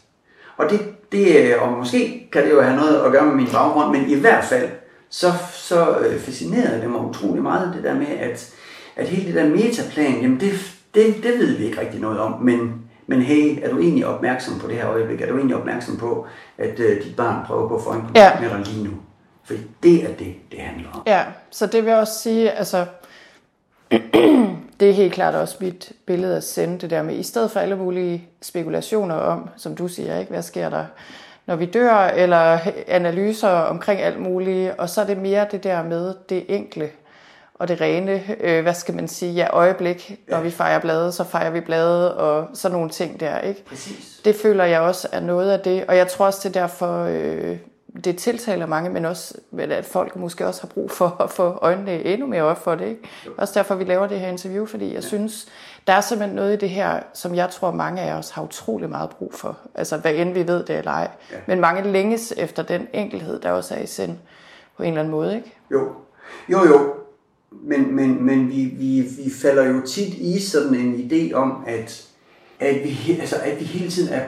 Og, det, det, og måske kan det jo have noget at gøre med min baggrund, men i hvert fald, så, så øh, fascinerede det mig utrolig meget, det der med, at, at hele det der metaplan, jamen det, det, det ved vi ikke rigtig noget om, men, men hey, er du egentlig opmærksom på det her øjeblik? Er du egentlig opmærksom på, at uh, dit barn prøver på at få en kontakt med dig lige nu? For det er det, det handler om. Ja, så det vil også sige, altså, det er helt klart også mit billede at sende det der med, i stedet for alle mulige spekulationer om, som du siger, ikke, hvad sker der, når vi dør, eller analyser omkring alt muligt, og så er det mere det der med det enkle, og det rene, øh, hvad skal man sige, ja, øjeblik. Når ja. vi fejrer blade, så fejrer vi blade, og sådan nogle ting der, ikke? Præcis. Det føler jeg også er noget af det, og jeg tror også, det er derfor, øh, det tiltaler mange, men også, at folk måske også har brug for at få øjnene endnu mere op for det, ikke? Også derfor, vi laver det her interview, fordi jeg ja. synes, der er simpelthen noget i det her, som jeg tror, mange af os har utrolig meget brug for. Altså, hvad end vi ved det eller ej. Ja. Men mange længes efter den enkelhed, der også er i sind på en eller anden måde, ikke? Jo, jo, jo. Men, men, men vi, vi, vi falder jo tit i sådan en idé om, at, at, vi, altså, at vi hele tiden er...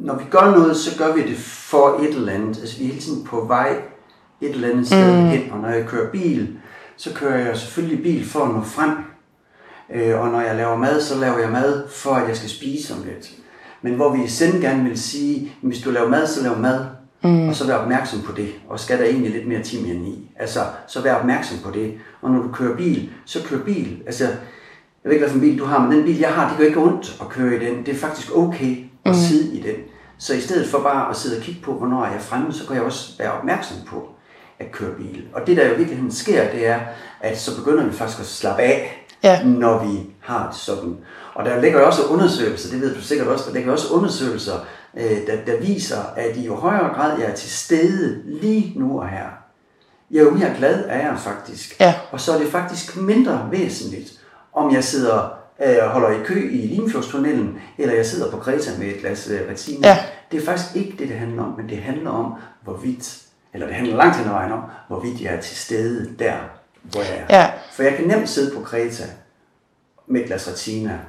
Når vi gør noget, så gør vi det for et eller andet. Altså, vi er hele tiden på vej et eller andet sted mm. hen. Og når jeg kører bil, så kører jeg selvfølgelig bil for at nå frem. Øh, og når jeg laver mad, så laver jeg mad for, at jeg skal spise om lidt. Men hvor vi i gerne vil sige, at hvis du laver mad, så lav mad. Mm. Og så vær opmærksom på det. Og skal der egentlig lidt mere timian i. Altså, så vær opmærksom på det. Og når du kører bil, så kør bil. Altså, jeg ved ikke, hvad for en bil du har, men den bil, jeg har, det gør ikke ondt at køre i den. Det er faktisk okay at mm. sidde i den. Så i stedet for bare at sidde og kigge på, hvornår jeg er fremme, så kan jeg også være opmærksom på at køre bil. Og det, der jo virkelig sker, det er, at så begynder vi faktisk at slappe af ja. når vi har det sådan. Og der ligger også undersøgelser, det ved du sikkert også, der ligger også undersøgelser, øh, der, der viser, at i jo højere grad jeg er til stede lige nu og her, jo mere glad er jeg faktisk. Ja. Og så er det faktisk mindre væsentligt, om jeg sidder øh, holder i kø i Limfjordstunnelen, eller jeg sidder på Kreta med et glas øh, retina. Ja. Det er faktisk ikke det, det handler om, men det handler om, hvorvidt, eller det handler langt hen ad vejen om, hvorvidt jeg er til stede der, hvor jeg er. Ja. For jeg kan nemt sidde på Kreta med et glas retina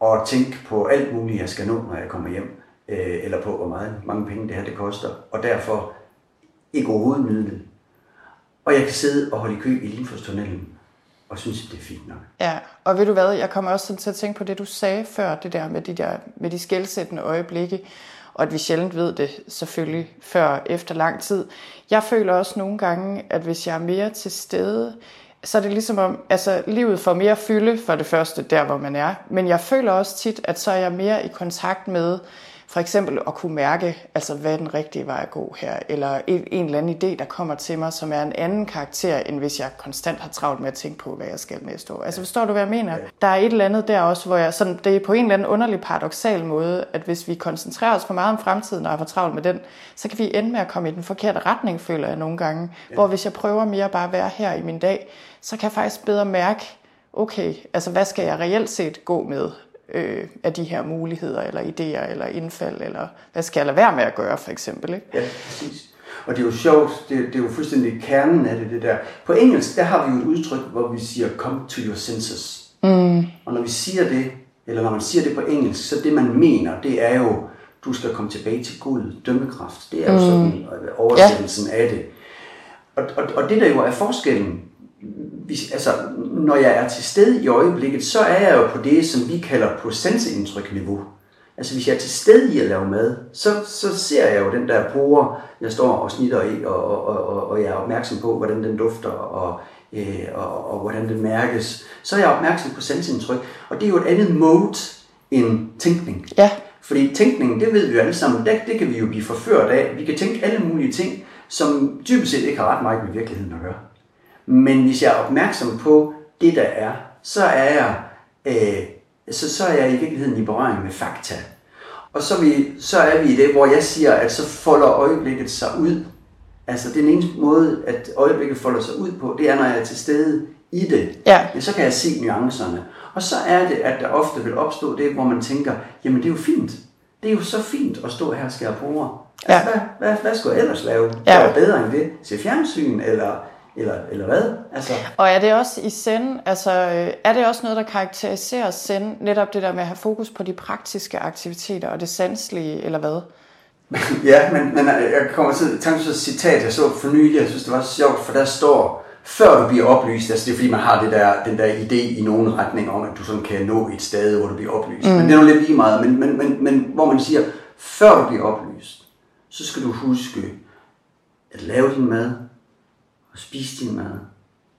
og tænke på alt muligt, jeg skal nå, når jeg kommer hjem, øh, eller på, hvor meget, mange penge det her det koster, og derfor ikke overhovedet nyde det. Og jeg kan sidde og holde i kø i Limfjordstunnelen, og synes, det er fint nok. Ja, og ved du hvad, jeg kommer også til at tænke på det, du sagde før, det der med de, der, med de skældsættende øjeblikke, og at vi sjældent ved det selvfølgelig før efter lang tid. Jeg føler også nogle gange, at hvis jeg er mere til stede, så er det ligesom om, altså livet får mere fylde for det første, der hvor man er. Men jeg føler også tit, at så er jeg mere i kontakt med, for eksempel at kunne mærke, altså hvad den rigtige vej at gå her, eller en, en eller anden idé, der kommer til mig, som er en anden karakter, end hvis jeg konstant har travlt med at tænke på, hvad jeg skal næste år. Altså forstår du, hvad jeg mener? Der er et eller andet der også, hvor jeg, sådan, det er på en eller anden underlig paradoxal måde, at hvis vi koncentrerer os for meget om fremtiden og er for travlt med den, så kan vi ende med at komme i den forkerte retning, føler jeg nogle gange. Ja. Hvor hvis jeg prøver mere bare at være her i min dag, så kan jeg faktisk bedre mærke, okay, altså hvad skal jeg reelt set gå med? Øh, af de her muligheder, eller idéer, eller indfald, eller hvad skal jeg lade være med at gøre, for eksempel. Ikke? Ja, præcis. Og det er jo sjovt, det, det er jo fuldstændig kernen af det, det der. På engelsk, der har vi jo et udtryk, hvor vi siger, come to your senses. Mm. Og når vi siger det, eller når man siger det på engelsk, så det man mener, det er jo, du skal komme tilbage til Gud, dømmekraft. Det er jo mm. sådan oversættelsen ja. af det. Og, og, og det der jo er forskellen hvis, altså, når jeg er til stede i øjeblikket, så er jeg jo på det, som vi kalder på sanseindtryk-niveau. Altså hvis jeg er til stede i at lave mad, så, så ser jeg jo den der bruger, jeg står og snitter i, og, og, og, og jeg er opmærksom på, hvordan den dufter, og, øh, og, og hvordan den mærkes. Så er jeg opmærksom på sanseindtryk, og det er jo et andet mode end tænkning. Ja. Fordi tænkningen, det ved vi jo alle sammen, det, det kan vi jo blive forført af. Vi kan tænke alle mulige ting, som typisk set ikke har ret meget med virkeligheden at gøre. Men hvis jeg er opmærksom på det, der er, så er jeg, øh, så, så er jeg i virkeligheden i berøring med fakta. Og så, vi, så er vi i det, hvor jeg siger, at så folder øjeblikket sig ud. Altså den eneste måde, at øjeblikket folder sig ud på, det er, når jeg er til stede i det. Ja. Men så kan jeg se nuancerne. Og så er det, at der ofte vil opstå det, hvor man tænker, jamen det er jo fint. Det er jo så fint at stå her og skære på Altså, ja. hvad, hvad, hvad skulle jeg ellers lave? Ja. er bedre end det? Se fjernsyn, eller eller, eller hvad? Altså. Og er det også i send, altså øh, er det også noget, der karakteriserer send, netop det der med at have fokus på de praktiske aktiviteter og det sanselige, eller hvad? ja, men, men øh, jeg kommer til at tænke et citat, jeg så for nylig, jeg synes, det var så sjovt, for der står, før du bliver oplyst, altså det er fordi, man har det der, den der idé i nogen retning om, at du sådan kan nå et sted, hvor du bliver oplyst. Mm. Men det er jo lidt lige meget, men, men, men, men hvor man siger, før du bliver oplyst, så skal du huske at lave din mad, og spise din mad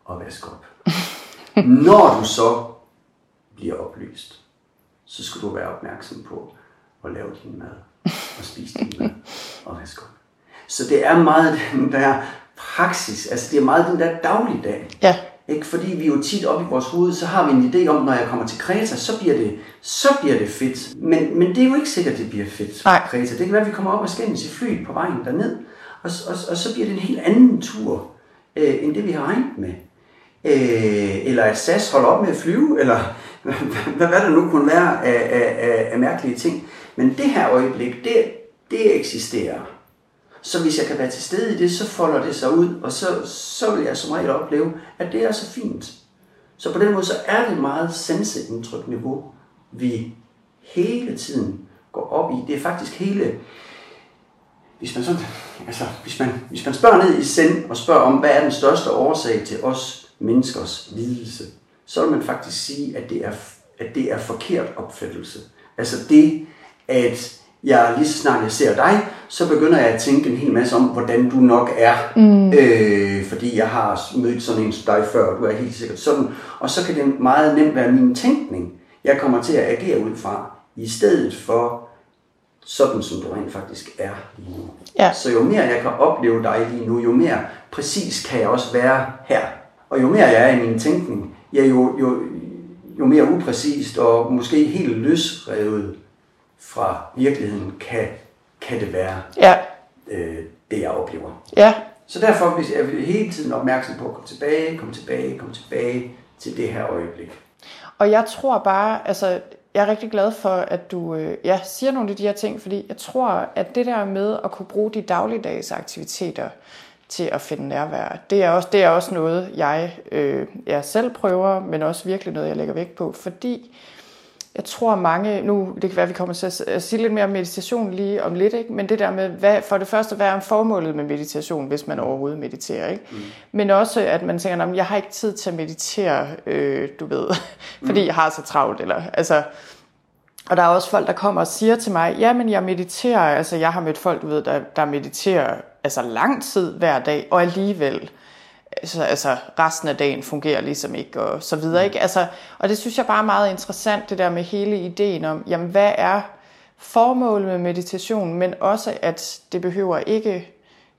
og vaske op. Når du så bliver oplyst, så skal du være opmærksom på at lave din mad og spise din mad og vaske op. Så det er meget den der praksis, altså det er meget den der dagligdag. Ja. Ikke? Fordi vi jo tit op i vores hoved, så har vi en idé om, når jeg kommer til Kreta, så bliver det, så bliver det fedt. Men, men det er jo ikke sikkert, at det bliver fedt Nej. Kreta. Det kan være, at vi kommer op og skændes i flyet på vejen derned, og, og, og så bliver det en helt anden tur, øh, end det vi har regnet med. Øh, eller at SAS holder op med at flyve, eller hvad, hvad der nu kunne være af, af, af, af mærkelige ting. Men det her øjeblik, det, det eksisterer. Så hvis jeg kan være til stede i det, så folder det sig ud, og så, så vil jeg som regel opleve, at det er så fint. Så på den måde, så er det meget sanseindtryk-niveau, vi hele tiden går op i. Det er faktisk hele, hvis man, sådan, altså, hvis man, hvis man spørger ned i sind og spørger om, hvad er den største årsag til os menneskers lidelse, så vil man faktisk sige, at det er, at det er forkert opfattelse. Altså det, at jeg lige så snart jeg ser dig, så begynder jeg at tænke en hel masse om, hvordan du nok er. Mm. Øh, fordi jeg har mødt sådan en som dig før, og du er helt sikkert sådan. Og så kan det meget nemt være min tænkning, jeg kommer til at agere ud fra, i stedet for sådan, som du rent faktisk er lige nu. Ja. Så jo mere jeg kan opleve dig lige nu, jo mere præcis kan jeg også være her. Og jo mere jeg er i min tænkning, ja, jo, jo, jo mere upræcist og måske helt løsrevet fra virkeligheden kan, kan det være Ja, øh, det, jeg oplever. ja, Så derfor hvis jeg er hele tiden opmærksom på at komme tilbage, komme tilbage, komme tilbage til det her øjeblik. Og jeg tror bare, altså, jeg er rigtig glad for, at du øh, ja, siger nogle af de her ting, fordi jeg tror, at det der med at kunne bruge de dagligdags aktiviteter til at finde nærvær, det er også, det er også noget, jeg, øh, jeg selv prøver, men også virkelig noget, jeg lægger vægt på, fordi jeg tror mange, nu det kan være, at vi kommer til at, at sige lidt mere om meditation lige om lidt, ikke? men det der med, hvad, for det første, hvad er formålet med meditation, hvis man overhovedet mediterer, ikke? Mm. men også, at man tænker, "Nå, jeg har ikke tid til at meditere, øh, du ved, fordi jeg har så travlt, eller, altså, og der er også folk, der kommer og siger til mig, ja, men jeg mediterer, altså jeg har mødt folk, du ved, der, der mediterer altså lang tid hver dag, og alligevel, altså, altså resten af dagen fungerer ligesom ikke, og så videre, ikke? Altså, og det synes jeg bare er meget interessant, det der med hele ideen om, jamen hvad er formålet med meditation, men også at det behøver ikke,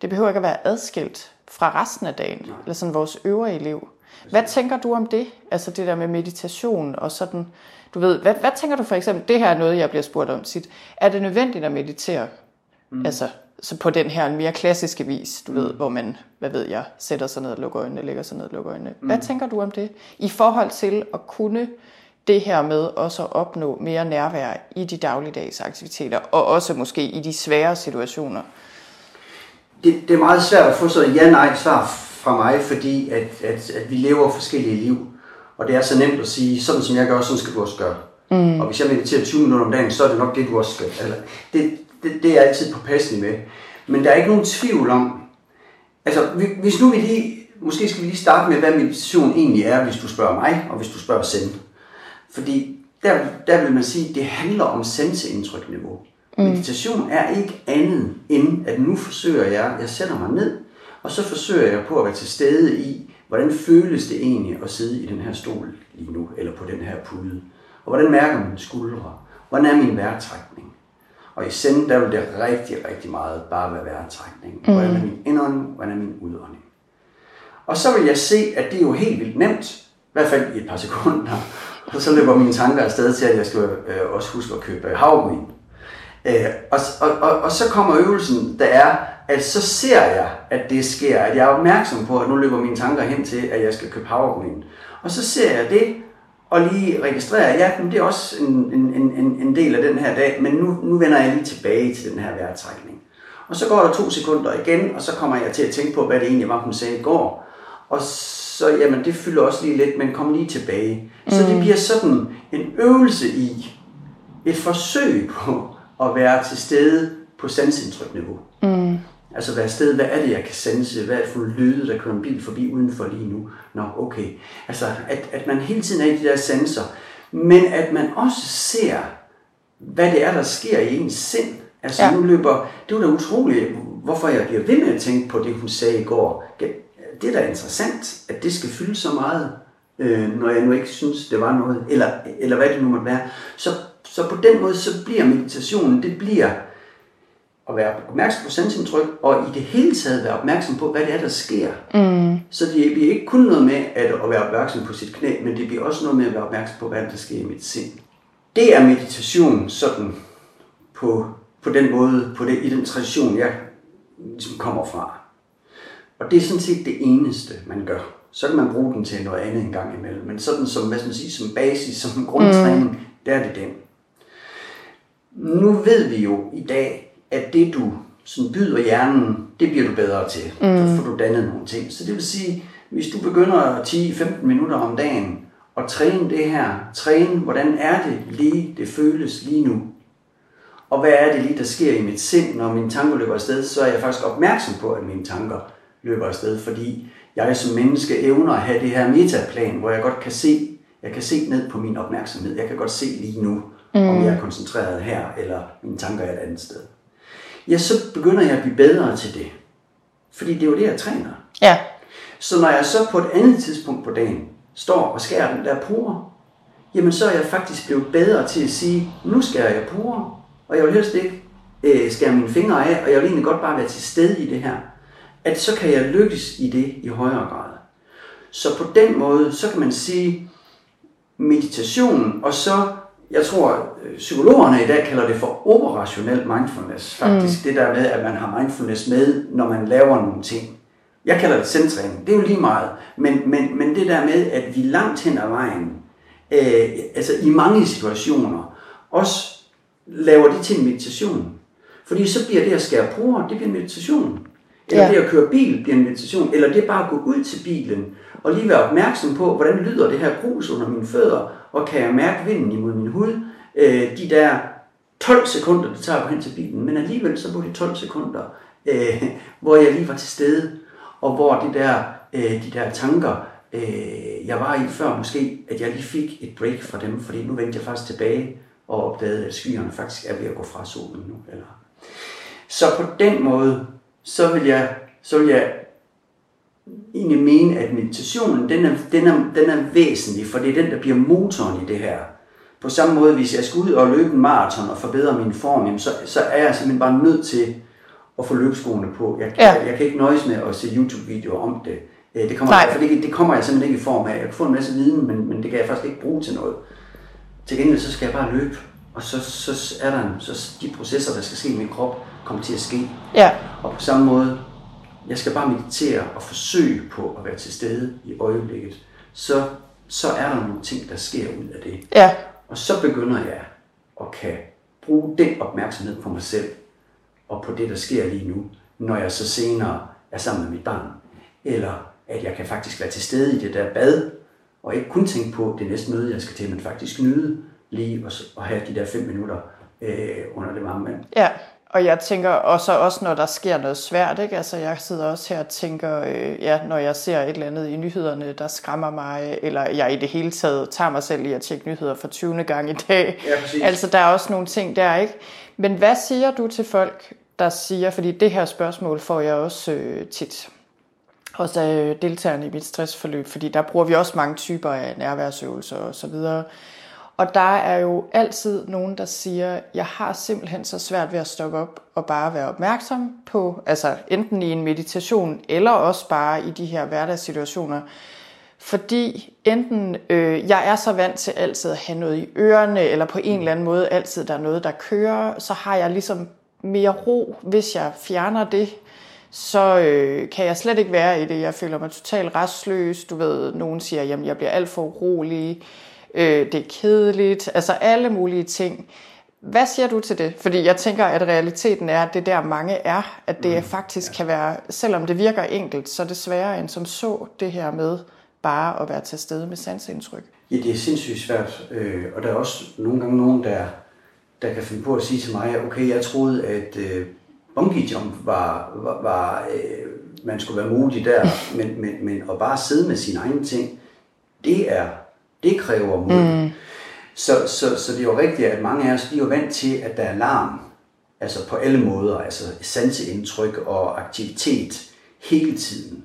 det behøver ikke at være adskilt fra resten af dagen, eller sådan vores øvrige liv. Hvad tænker du om det? Altså det der med meditation og sådan, du ved, hvad, hvad tænker du for eksempel, det her er noget, jeg bliver spurgt om tit, er det nødvendigt at meditere? Mm. Altså, så på den her mere klassiske vis, du mm. ved, hvor man, hvad ved jeg, sætter sig ned og lukker øjnene, lægger sig ned og lukker øjnene. Mm. Hvad tænker du om det? I forhold til at kunne det her med også at opnå mere nærvær i de dagligdags aktiviteter, og også måske i de svære situationer. Det, det er meget svært at få så et ja-nej svar fra mig, fordi at, at, at vi lever forskellige liv. Og det er så nemt at sige, sådan som jeg gør, sådan skal du også gøre. Mm. Og hvis jeg mediterer 20 minutter om dagen, så er det nok det, du også skal. Altså, det, det, det er jeg altid påpasselig med. Men der er ikke nogen tvivl om, altså hvis nu vi lige, måske skal vi lige starte med, hvad meditation egentlig er, hvis du spørger mig, og hvis du spørger Zen. Fordi der, der vil man sige, at det handler om sanseindtrykniveau. Mm. Meditation er ikke andet end, at nu forsøger jeg, jeg sætter mig ned, og så forsøger jeg på at være til stede i, hvordan føles det egentlig at sidde i den her stol lige nu, eller på den her pude. Og hvordan mærker mine skuldre? Hvordan er min vejrtrækning? Og i send, der vil det rigtig, rigtig meget bare være vejrtrækning. Hvordan er min indånding? Hvordan er min udånding? Og så vil jeg se, at det er jo helt vildt nemt, i hvert fald i et par sekunder. Og så løber mine tanker afsted til, at jeg skal øh, også huske at købe havregryn. Øh, og, og, og, og så kommer øvelsen, der er, at så ser jeg, at det sker, at jeg er opmærksom på, at nu løber mine tanker hen til, at jeg skal købe havregryn. Og så ser jeg det, og lige registrerer, ja, men det er også en, en, en, en del af den her dag, men nu, nu vender jeg lige tilbage til den her vejrtrækning. Og så går der to sekunder igen, og så kommer jeg til at tænke på, hvad det egentlig var, hun sagde i går. Og så, jamen, det fylder også lige lidt, men kom lige tilbage. Mm. Så det bliver sådan en øvelse i, et forsøg på at være til stede på sansindtrykniveau. Mm. Altså være sted, hvad er det, jeg kan sanse? Hvad er det for lyde, der kører en bil forbi udenfor lige nu? Nå, okay. Altså, at, at man hele tiden er i de der sanser, men at man også ser, hvad det er, der sker i ens sind. Altså, ja. nu løber, det var da utroligt, hvorfor jeg bliver ved med at tænke på det, hun sagde i går. Det er da interessant, at det skal fylde så meget, øh, når jeg nu ikke synes, det var noget, eller, eller hvad det nu måtte være. Så, så på den måde, så bliver meditationen, det bliver at være opmærksom på sansindtryk, og i det hele taget være opmærksom på, hvad det er, der sker. Mm. Så det bliver ikke kun noget med at, at være opmærksom på sit knæ, men det bliver også noget med at være opmærksom på, hvad der sker i mit sind. Det er meditation sådan på, på den måde, på det, i den tradition, jeg ligesom kommer fra. Og det er sådan set det eneste, man gør. Så kan man bruge den til noget andet en gang imellem. Men sådan som, hvad skal man sige, som basis, som grundtræning, mm. der er det den. Nu ved vi jo i dag, at det du sådan byder hjernen, det bliver du bedre til. Mm. Så får du dannet nogle ting. Så det vil sige, hvis du begynder 10-15 minutter om dagen at træne det her, træne, hvordan er det lige, det føles lige nu, og hvad er det lige, der sker i mit sind, når mine tanker løber afsted, så er jeg faktisk opmærksom på, at mine tanker løber afsted, fordi jeg som menneske evner at have det her metaplan, hvor jeg godt kan se, jeg kan se ned på min opmærksomhed. Jeg kan godt se lige nu, mm. om jeg er koncentreret her, eller mine tanker er et andet sted. Ja, så begynder jeg at blive bedre til det. Fordi det er jo det, jeg træner. Ja. Så når jeg så på et andet tidspunkt på dagen står og skærer den der pore, jamen så er jeg faktisk blevet bedre til at sige, nu skærer jeg pore, og jeg vil helst ikke øh, skære mine fingre af, og jeg vil egentlig godt bare være til stede i det her. At så kan jeg lykkes i det i højere grad. Så på den måde, så kan man sige, meditation, og så, jeg tror, øh, psykologerne i dag kalder det for operationel mindfulness, faktisk. Mm. Det der med, at man har mindfulness med, når man laver nogle ting. Jeg kalder det centring. Det er jo lige meget. Men, men, men det der med, at vi langt hen ad vejen, øh, altså i mange situationer, også laver det til en meditation. Fordi så bliver det at skære bruger, det bliver en meditation. Eller ja. det at køre bil bliver en meditation. Eller det bare at gå ud til bilen og lige være opmærksom på, hvordan lyder det her grus under mine fødder, og kan jeg mærke vinden imod min hud. Øh, de der 12 sekunder, det tager at hen til bilen, men alligevel så var det 12 sekunder, øh, hvor jeg lige var til stede, og hvor det der, øh, de der tanker, øh, jeg var i før måske, at jeg lige fik et break fra dem, fordi nu vendte jeg faktisk tilbage og opdagede, at skyerne faktisk er ved at gå fra solen nu. Eller. Så på den måde, så vil jeg, så vil jeg egentlig mene, at meditationen, den er, den, er, den er væsentlig, for det er den, der bliver motoren i det her. På samme måde, hvis jeg skal ud og løbe en maraton og forbedre min form, så, så er jeg simpelthen bare nødt til at få løbeskoene på. Jeg, ja. jeg, jeg kan ikke nøjes med at se YouTube-videoer om det. Øh, det kommer, for det, det kommer jeg simpelthen ikke i form af. Jeg kan få en masse viden, men, men det kan jeg faktisk ikke bruge til noget. Til gengæld så skal jeg bare løbe, og så, så er der en, så de processer, der skal ske i min krop, kommer til at ske. Ja. Og på samme måde, jeg skal bare meditere og forsøge på at være til stede i øjeblikket. Så, så er der nogle ting, der sker ud af det. Ja. Og så begynder jeg at kan bruge den opmærksomhed på mig selv, og på det, der sker lige nu, når jeg så senere er sammen med mit barn. Eller at jeg kan faktisk være til stede i det der bad, og ikke kun tænke på det næste møde, jeg skal til, men faktisk nyde lige at, have de der fem minutter øh, under det varme vand. Ja, og jeg tænker også, også når der sker noget svært, ikke? Altså, jeg sidder også her og tænker, øh, ja, når jeg ser et eller andet i nyhederne, der skræmmer mig, eller jeg i det hele taget tager mig selv i at tjekke nyheder for 20. gang i dag. Ja, altså, der er også nogle ting der, ikke? Men hvad siger du til folk, der siger, fordi det her spørgsmål får jeg også øh, tit, også af deltagerne i mit stressforløb, fordi der bruger vi også mange typer af nærværsøvelser og så videre. Og der er jo altid nogen, der siger, jeg har simpelthen så svært ved at stoppe op og bare være opmærksom på, altså enten i en meditation, eller også bare i de her hverdagssituationer. Fordi enten øh, jeg er så vant til altid at have noget i ørerne, eller på en eller anden måde altid der er noget, der kører, så har jeg ligesom mere ro, hvis jeg fjerner det så øh, kan jeg slet ikke være i det. Jeg føler mig totalt restløs. Du ved, nogen siger, at jeg bliver alt for urolig. Øh, det er kedeligt. Altså alle mulige ting. Hvad siger du til det? Fordi jeg tænker, at realiteten er, at det der mange er, at det mm, faktisk ja. kan være, selvom det virker enkelt, så er det sværere end som så det her med bare at være til stede med sansindtryk. Ja, det er sindssygt svært, øh, og der er også nogle gange nogen, der, der kan finde på at sige til mig, okay, jeg troede, at øh, bungee jump var, var, var øh, man skulle være modig der, men, men, men at bare sidde med sine egne ting, det er, det kræver mod. Mm. Så, så, så det er jo rigtigt, at mange af os, de er jo vant til, at der er larm, altså på alle måder, altså sanseindtryk og aktivitet hele tiden.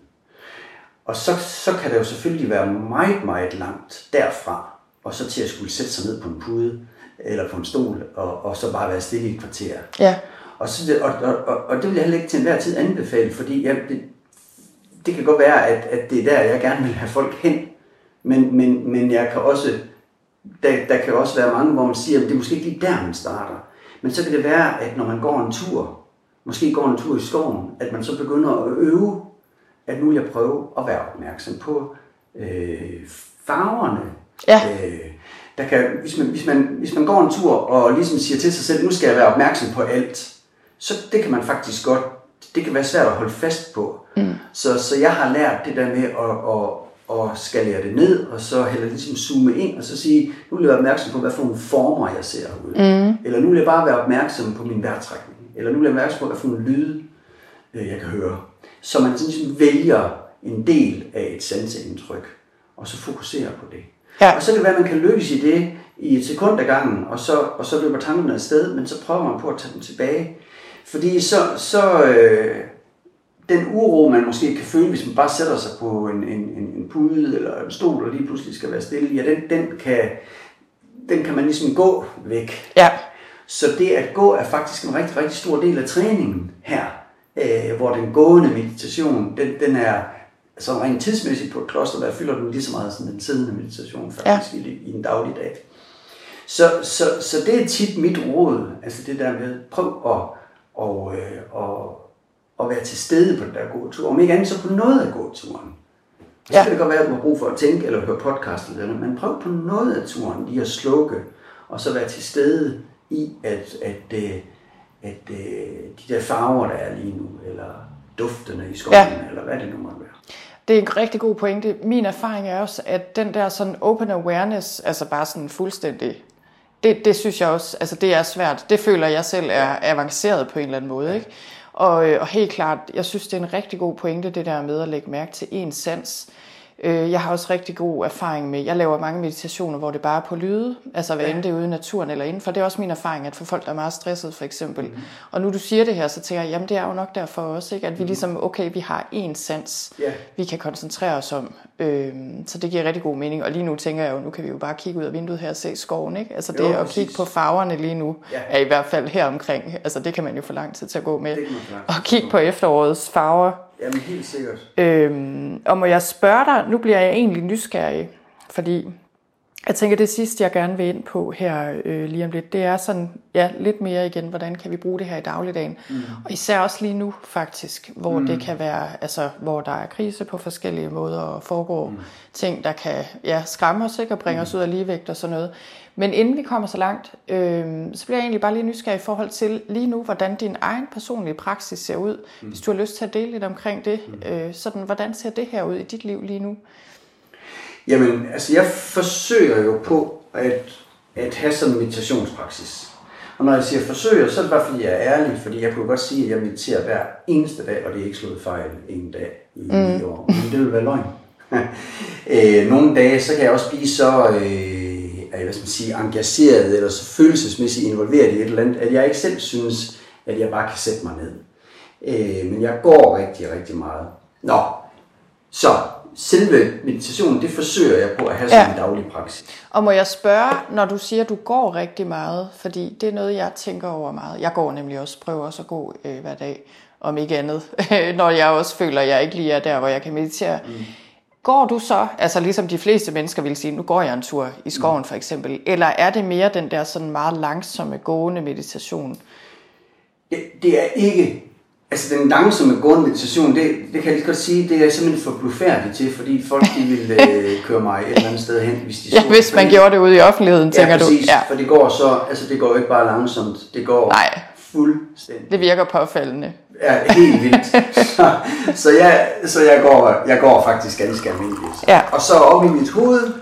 Og så, så kan det jo selvfølgelig være meget, meget langt derfra, og så til at skulle sætte sig ned på en pude, eller på en stol, og, og så bare være stille i et kvarter. Ja. Og, så, og, og, og, og det vil jeg heller ikke til enhver tid anbefale, fordi jeg, det, det kan godt være, at, at det er der, jeg gerne vil have folk hen. Men, men, men jeg kan også, der, der kan også være mange, hvor man siger, at det er måske ikke lige der, man starter. Men så kan det være, at når man går en tur, måske går en tur i skoven, at man så begynder at øve, at nu vil jeg prøve at være opmærksom på øh, farverne. Ja. Øh, der kan, hvis, man, hvis, man, hvis man går en tur og ligesom siger til sig selv, nu skal jeg være opmærksom på alt, så det kan man faktisk godt, det kan være svært at holde fast på. Mm. Så, så jeg har lært det der med at, at, at skalere det ned, og så heller ligesom zoome ind, og så sige, nu vil jeg være opmærksom på, hvad for nogle former jeg ser ud. Mm. Eller nu vil jeg bare være opmærksom på min vejrtrækning. Eller nu vil jeg være opmærksom på, hvad for nogle lyde øh, jeg kan høre. Så man sådan ligesom vælger en del af et sanseindtryk, og så fokuserer på det. Ja. Og så kan det være, at man kan lykkes i det i et sekund ad gangen, og så, og så løber tankerne afsted, men så prøver man på at tage dem tilbage. Fordi så, så øh, den uro, man måske kan føle, hvis man bare sætter sig på en, en, en, en pude eller en stol, og lige pludselig skal være stille, ja, den, den, kan, den kan man ligesom gå væk. Ja. Så det at gå er faktisk en rigtig, rigtig stor del af træningen her, øh, hvor den gående meditation, den, den er så rent tidsmæssigt på et kloster, der fylder den lige så meget som den siddende meditation faktisk ja. i, i en daglig dag. Så, så, så det er tit mit råd, altså det der med, prøv at, og, øh, og, at være til stede på den der gåtur. Om ikke andet så på noget af gåturen. Så ja. kan det godt være, at du har brug for at tænke eller høre podcast eller noget, men prøv på noget af turen lige at slukke, og så være til stede i, at, at, at, at, at de der farver, der er lige nu, eller duftene i skoven, ja. eller hvad det nu måtte være. Det er en rigtig god pointe. Min erfaring er også, at den der sådan open awareness, altså bare sådan fuldstændig, det, det synes jeg også, altså det er svært. Det føler jeg selv er avanceret på en eller anden måde. Ikke? Og, øh, og helt klart, jeg synes, det er en rigtig god pointe, det der med at lægge mærke til en sans. Øh, jeg har også rigtig god erfaring med, jeg laver mange meditationer, hvor det bare er på lyde, altså hvad ja. end det er ude i naturen eller indenfor. Det er også min erfaring, at for folk, der er meget stresset for eksempel. Mm. Og nu du siger det her, så tænker jeg, jamen det er jo nok derfor også, ikke? at vi ligesom, okay, vi har én sans, yeah. vi kan koncentrere os om. Øh, så det giver rigtig god mening. Og lige nu tænker jeg jo, nu kan vi jo bare kigge ud af vinduet her og se skoven. Ikke? Altså det jo, at kigge på farverne lige nu, ja. er i hvert fald her omkring. Altså det kan man jo få lang tid til at gå med. Og kigge på efterårets farver Jamen helt sikkert. Øhm, og må jeg spørge dig, nu bliver jeg egentlig nysgerrig, fordi jeg tænker, det sidste, jeg gerne vil ind på her øh, lige om lidt, det er sådan, ja, lidt mere igen, hvordan kan vi bruge det her i dagligdagen. Mm. Og især også lige nu faktisk, hvor mm. det kan være, altså hvor der er krise på forskellige måder og foregår mm. ting, der kan ja, skræmme os ikke, og bringe mm. os ud af ligevægt og sådan noget. Men inden vi kommer så langt, øh, så bliver jeg egentlig bare lige nysgerrig i forhold til lige nu, hvordan din egen personlige praksis ser ud. Mm. Hvis du har lyst til at dele lidt omkring det, mm. øh, sådan, hvordan ser det her ud i dit liv lige nu? Jamen, altså jeg forsøger jo på at, at have sådan en meditationspraksis. Og når jeg siger forsøger, så er det bare fordi, jeg er ærlig, fordi jeg kunne godt sige, at jeg mediterer hver eneste dag, og det er ikke slået fejl en dag i mm. år. Men det vil være løgn. øh, nogle dage, så kan jeg også blive så øh, hvad skal man sige, engageret eller så følelsesmæssigt involveret i et eller andet, at jeg ikke selv synes, at jeg bare kan sætte mig ned. Øh, men jeg går rigtig, rigtig meget. Nå, så selve meditationen, det forsøger jeg på at have som ja. en daglig praksis. Og må jeg spørge, når du siger, at du går rigtig meget, fordi det er noget, jeg tænker over meget. Jeg går nemlig også, prøver også at gå øh, hver dag, om ikke andet, når jeg også føler, at jeg ikke lige er der, hvor jeg kan meditere. Mm. Går du så, altså ligesom de fleste mennesker vil sige, nu går jeg en tur i skoven for eksempel, eller er det mere den der sådan meget langsomme gående meditation? Det, det er ikke Altså den langsomme gående meditation, det, det kan jeg lige godt sige, det er simpelthen for blufærdigt til, fordi folk de vil øh, køre mig et eller andet sted hen, hvis de Ja, hvis man gjorde det ude i offentligheden, tænker ja, præcis, du. Ja, for det går så, altså det går jo ikke bare langsomt, det går Nej. fuldstændig. Det virker påfaldende. Ja, helt vildt. så, så, jeg, så jeg, går, jeg går faktisk ganske almindeligt. Ja. Og så op i mit hoved,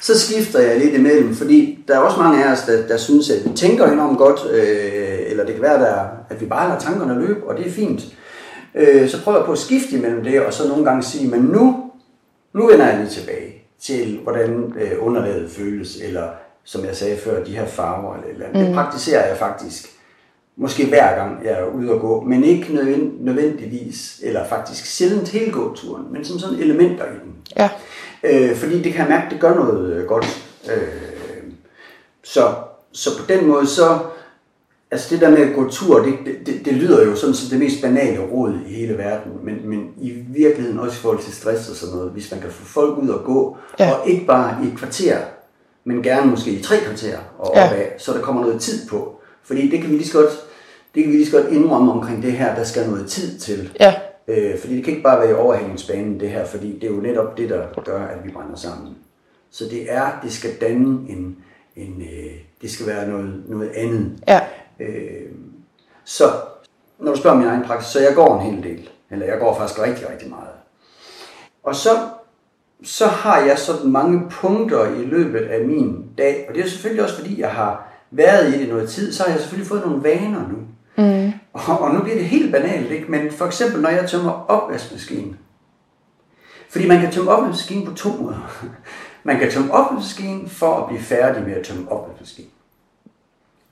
så skifter jeg lidt imellem, fordi der er også mange af os, der, der synes, at vi tænker enormt godt, øh, eller det kan være, der, at vi bare lader tankerne løbe, og det er fint. Øh, så prøver jeg på at skifte imellem det, og så nogle gange sige, men nu, nu vender jeg lige tilbage til, hvordan øh, underlaget føles, eller som jeg sagde før, de her farver eller eller andet. Mm. Det praktiserer jeg faktisk måske hver gang jeg er ude og gå, men ikke nødvendigvis, eller faktisk sjældent hele gåturen, men som sådan elementer i den. Ja. Øh, fordi det kan jeg mærke, det gør noget øh, godt. Øh, så, så på den måde, så altså det der med at gå tur, det, det, det lyder jo sådan som det mest banale råd i hele verden, men, men i virkeligheden også i forhold til stress og sådan noget, hvis man kan få folk ud og gå, ja. og ikke bare i et kvarter, men gerne måske i tre kvarterer og ja. opad, så der kommer noget tid på. Fordi det kan vi lige så godt, det kan vi lige så godt indrømme omkring det her, der skal noget tid til. Ja. Øh, fordi det kan ikke bare være i overhængningsbanen det her, fordi det er jo netop det, der gør, at vi brænder sammen. Så det er, det skal danne en, en øh, det skal være noget, noget andet. Ja. Øh, så når du spørger min egen praksis, så jeg går en hel del. Eller jeg går faktisk rigtig, rigtig meget. Og så, så har jeg sådan mange punkter i løbet af min dag. Og det er selvfølgelig også fordi, jeg har været i det noget tid, så har jeg selvfølgelig fået nogle vaner nu. Mm. Og, og nu bliver det helt banalt, ikke? men for eksempel når jeg tømmer opvaskemaskinen. Fordi man kan tømme opvaskemaskinen på to måder. Man kan tømme opvaskemaskinen for at blive færdig med at tømme opvaskemaskinen.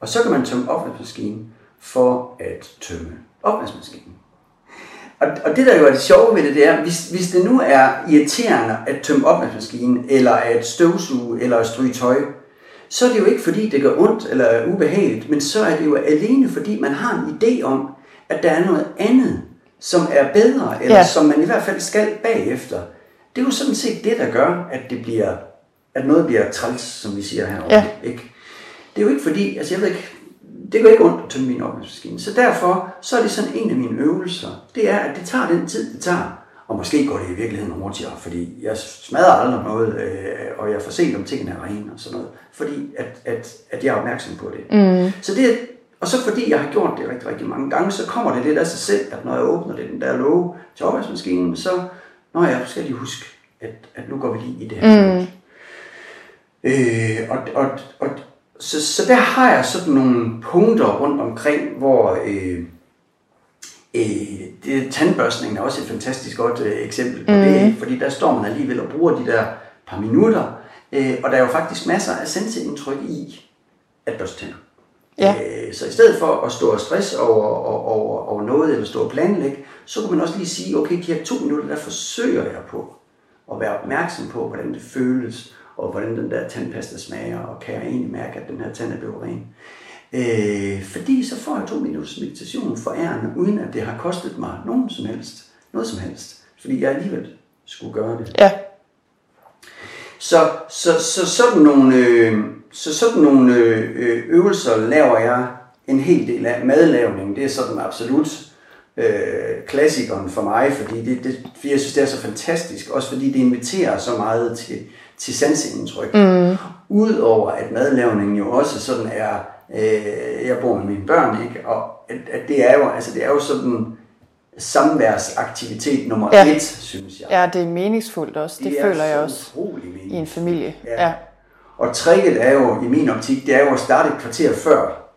Og så kan man tømme opvaskemaskinen for at tømme opvaskemaskinen. Og, og det der jo er det sjove ved det, det er, hvis, hvis det nu er irriterende at tømme opvaskemaskinen, eller at støvsuge, eller at stryge tøj, så er det jo ikke fordi, det gør ondt eller er ubehageligt, men så er det jo alene fordi, man har en idé om, at der er noget andet, som er bedre, eller ja. som man i hvert fald skal bagefter. Det er jo sådan set det, der gør, at det bliver, at noget bliver træls, som vi siger herovre. Ja. Ikke? Det er jo ikke fordi, altså jeg ved ikke, det gør ikke ondt at tømme min opvaskemaskine. Så derfor, så er det sådan en af mine øvelser. Det er, at det tager den tid, det tager. Og måske går det i virkeligheden hurtigere, fordi jeg smadrer aldrig noget, øh, og jeg får set, om tingene er rene og sådan noget. Fordi at, at, at jeg er opmærksom på det. Mm. Så det og så fordi jeg har gjort det rigtig, rigtig mange gange, så kommer det lidt af sig selv, at når jeg åbner det, den der låge til opvaskemaskinen, så når jeg skal lige huske, at, at nu går vi lige i det her. Mm. Øh, og, og, og, så, så der har jeg sådan nogle punkter rundt omkring, hvor øh, øh, det, tandbørstningen er også et fantastisk godt øh, eksempel på mm. det, fordi der står man alligevel og bruger de der par minutter, øh, og der er jo faktisk masser af senseindtryk i at børste tænder. Ja. Øh, så i stedet for at stå og stress over, over, over, over noget, eller stå og planlægge, så kan man også lige sige, okay, de her to minutter, der forsøger jeg på at være opmærksom på, hvordan det føles, og hvordan den der tandpasta smager, og kan jeg egentlig mærke, at den her tand er blevet ren. Øh, fordi så får jeg to minutters meditation for ærende, uden at det har kostet mig nogen som helst, noget som helst, fordi jeg alligevel skulle gøre det. Ja. Så, så, så sådan nogle, øh, så sådan nogle øh, øvelser laver jeg en hel del af. Madlavning, det er sådan absolut øh, klassikeren for mig, fordi, det, det, fordi jeg synes, det er så fantastisk. Også fordi det inviterer så meget til, til sanseindtryk. Mm. Udover at madlavningen jo også sådan er, øh, jeg bor med mine børn, ikke? og at, at det er jo, altså det er jo sådan samværsaktivitet nummer ja. et, synes jeg. Ja, det er meningsfuldt også. Det, det føler jeg også i en familie. Ja. ja. Og tricket er jo, i min optik, det er jo at starte et kvarter før.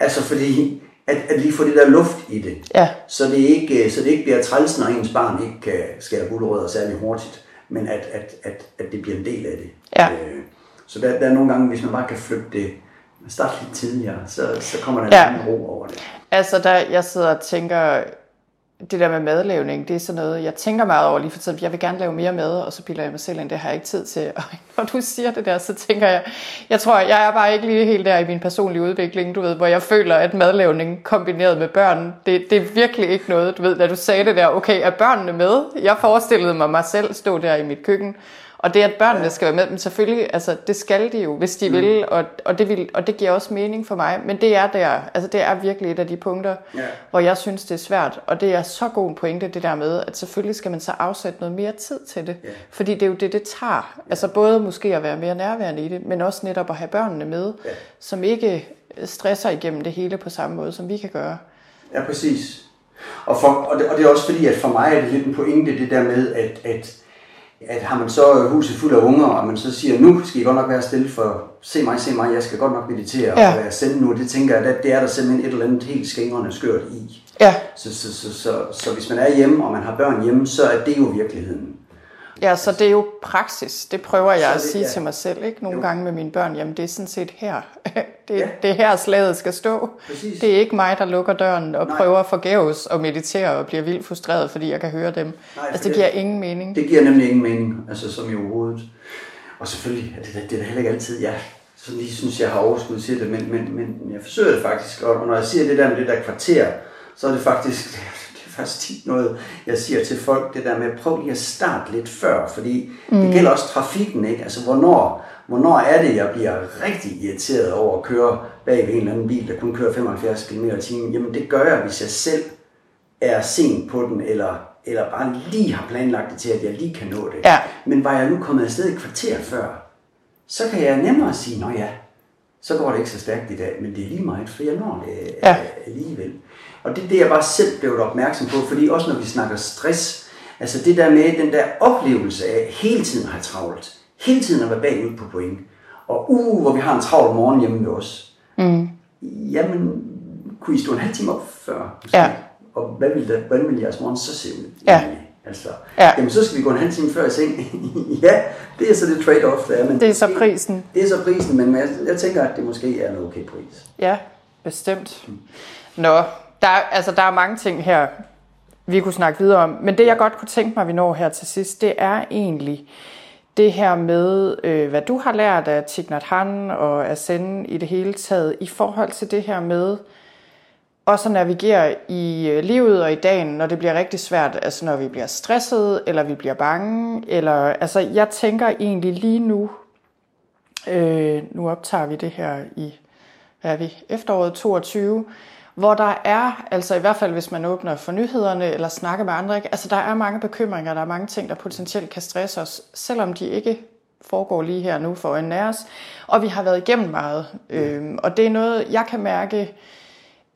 Altså fordi, at, at lige få det der luft i det. Ja. Så, det ikke, så det ikke bliver træls, når ens barn ikke kan skære gulerødder særlig hurtigt men at, at, at, at det bliver en del af det. Ja. Øh, så der, der er nogle gange, hvis man bare kan flytte det, starte lidt tidligere, så, så kommer der ja. en ro over det. Altså, der, jeg sidder og tænker, det der med madlavning, det er sådan noget, jeg tænker meget over lige for tiden. Jeg vil gerne lave mere mad, og så piller jeg mig selv ind, det har jeg ikke tid til. Og når du siger det der, så tænker jeg, jeg tror, jeg er bare ikke lige helt der i min personlige udvikling, du ved, hvor jeg føler, at madlavning kombineret med børn, det, det er virkelig ikke noget, du ved, da du sagde det der, okay, er børnene med? Jeg forestillede mig mig selv stå der i mit køkken, og det, at børnene skal være med, men selvfølgelig, altså, det skal de jo, hvis de mm. vil, og, og, det vil, og det giver også mening for mig. Men det er der, altså det er virkelig et af de punkter, yeah. hvor jeg synes, det er svært. Og det er så god en pointe, det der med, at selvfølgelig skal man så afsætte noget mere tid til det. Yeah. Fordi det er jo det, det tager. Altså både måske at være mere nærværende i det, men også netop at have børnene med, yeah. som ikke stresser igennem det hele på samme måde, som vi kan gøre. Ja, præcis. Og, for, og, det, og det er også fordi, at for mig er det lidt en pointe, det der med, at, at at har man så huset fuld af unger, og man så siger, nu skal I godt nok være stille for, se mig, se mig, jeg skal godt nok meditere ja. og være sende nu, det tænker jeg, at det er der simpelthen et eller andet helt skængrende skørt i. Ja. Så, så, så, så, så hvis man er hjemme, og man har børn hjemme, så er det jo virkeligheden. Ja, så det er jo praksis. Det prøver jeg det, at sige ja. til mig selv, ikke? Nogle jo. gange med mine børn. Jamen, det er sådan set her. det, ja. det er her slaget skal stå. Præcis. Det er ikke mig, der lukker døren og Nej. prøver forgæves og meditere og bliver vildt frustreret, fordi jeg kan høre dem. Nej, altså, det giver det, ingen mening. Det giver nemlig ingen mening, altså som i overhovedet. Og selvfølgelig, det, det, det er da heller ikke altid, ja, sådan lige synes, jeg har overskud til det, men, men, men jeg forsøger det faktisk, og når jeg siger det der med det der kvarter, så er det faktisk, faktisk tit noget, jeg siger til folk, det der med, prøv lige at starte lidt før, fordi mm. det gælder også trafikken, ikke? Altså, hvornår, hvornår er det, jeg bliver rigtig irriteret over at køre bag ved en eller anden bil, der kun kører 75 km i timen? Jamen, det gør jeg, hvis jeg selv er sent på den, eller, eller bare lige har planlagt det til, at jeg lige kan nå det. Ja. Men var jeg nu kommet afsted et kvarter før, så kan jeg nemmere sige, nå ja, så går det ikke så stærkt i dag, men det er lige meget, for jeg når det Ja. alligevel. Og det er det, jeg bare selv blev opmærksom på, fordi også når vi snakker stress, altså det der med den der oplevelse af hele tiden at have travlt, hele tiden at være bagud på point, og uh, hvor vi har en travl morgen hjemme ved os. Mm. Jamen, kunne I stå en halv time op før? Måske? Ja. Og hvad ville, der, hvordan ville jeres morgen så se ud? Ja. Altså, Ja. Jamen, så skal vi gå en halv time før i seng. ja, det er så det trade-off, der er. Men Det er så prisen. Det er så prisen, men jeg, jeg tænker, at det måske er en okay pris. Ja, bestemt. Nå, der, er- altså, der er mange ting her, vi kunne snakke videre om. Men det, jeg godt kunne tænke mig, vi når her til sidst, det er egentlig det her med, øh, hvad du har lært af Thich Nhat Hanh og af Zen i det hele taget, i forhold til det her med også at navigere i øh, livet og i dagen, når det bliver rigtig svært, altså når vi bliver stresset, eller vi bliver bange, eller, altså jeg tænker egentlig lige nu, øh, nu optager vi det her i, hvad er vi, efteråret 22, hvor der er, altså i hvert fald hvis man åbner for nyhederne eller snakker med andre, ikke? altså der er mange bekymringer, der er mange ting, der potentielt kan stresse os, selvom de ikke foregår lige her nu for en af os, og vi har været igennem meget, øhm, og det er noget, jeg kan mærke,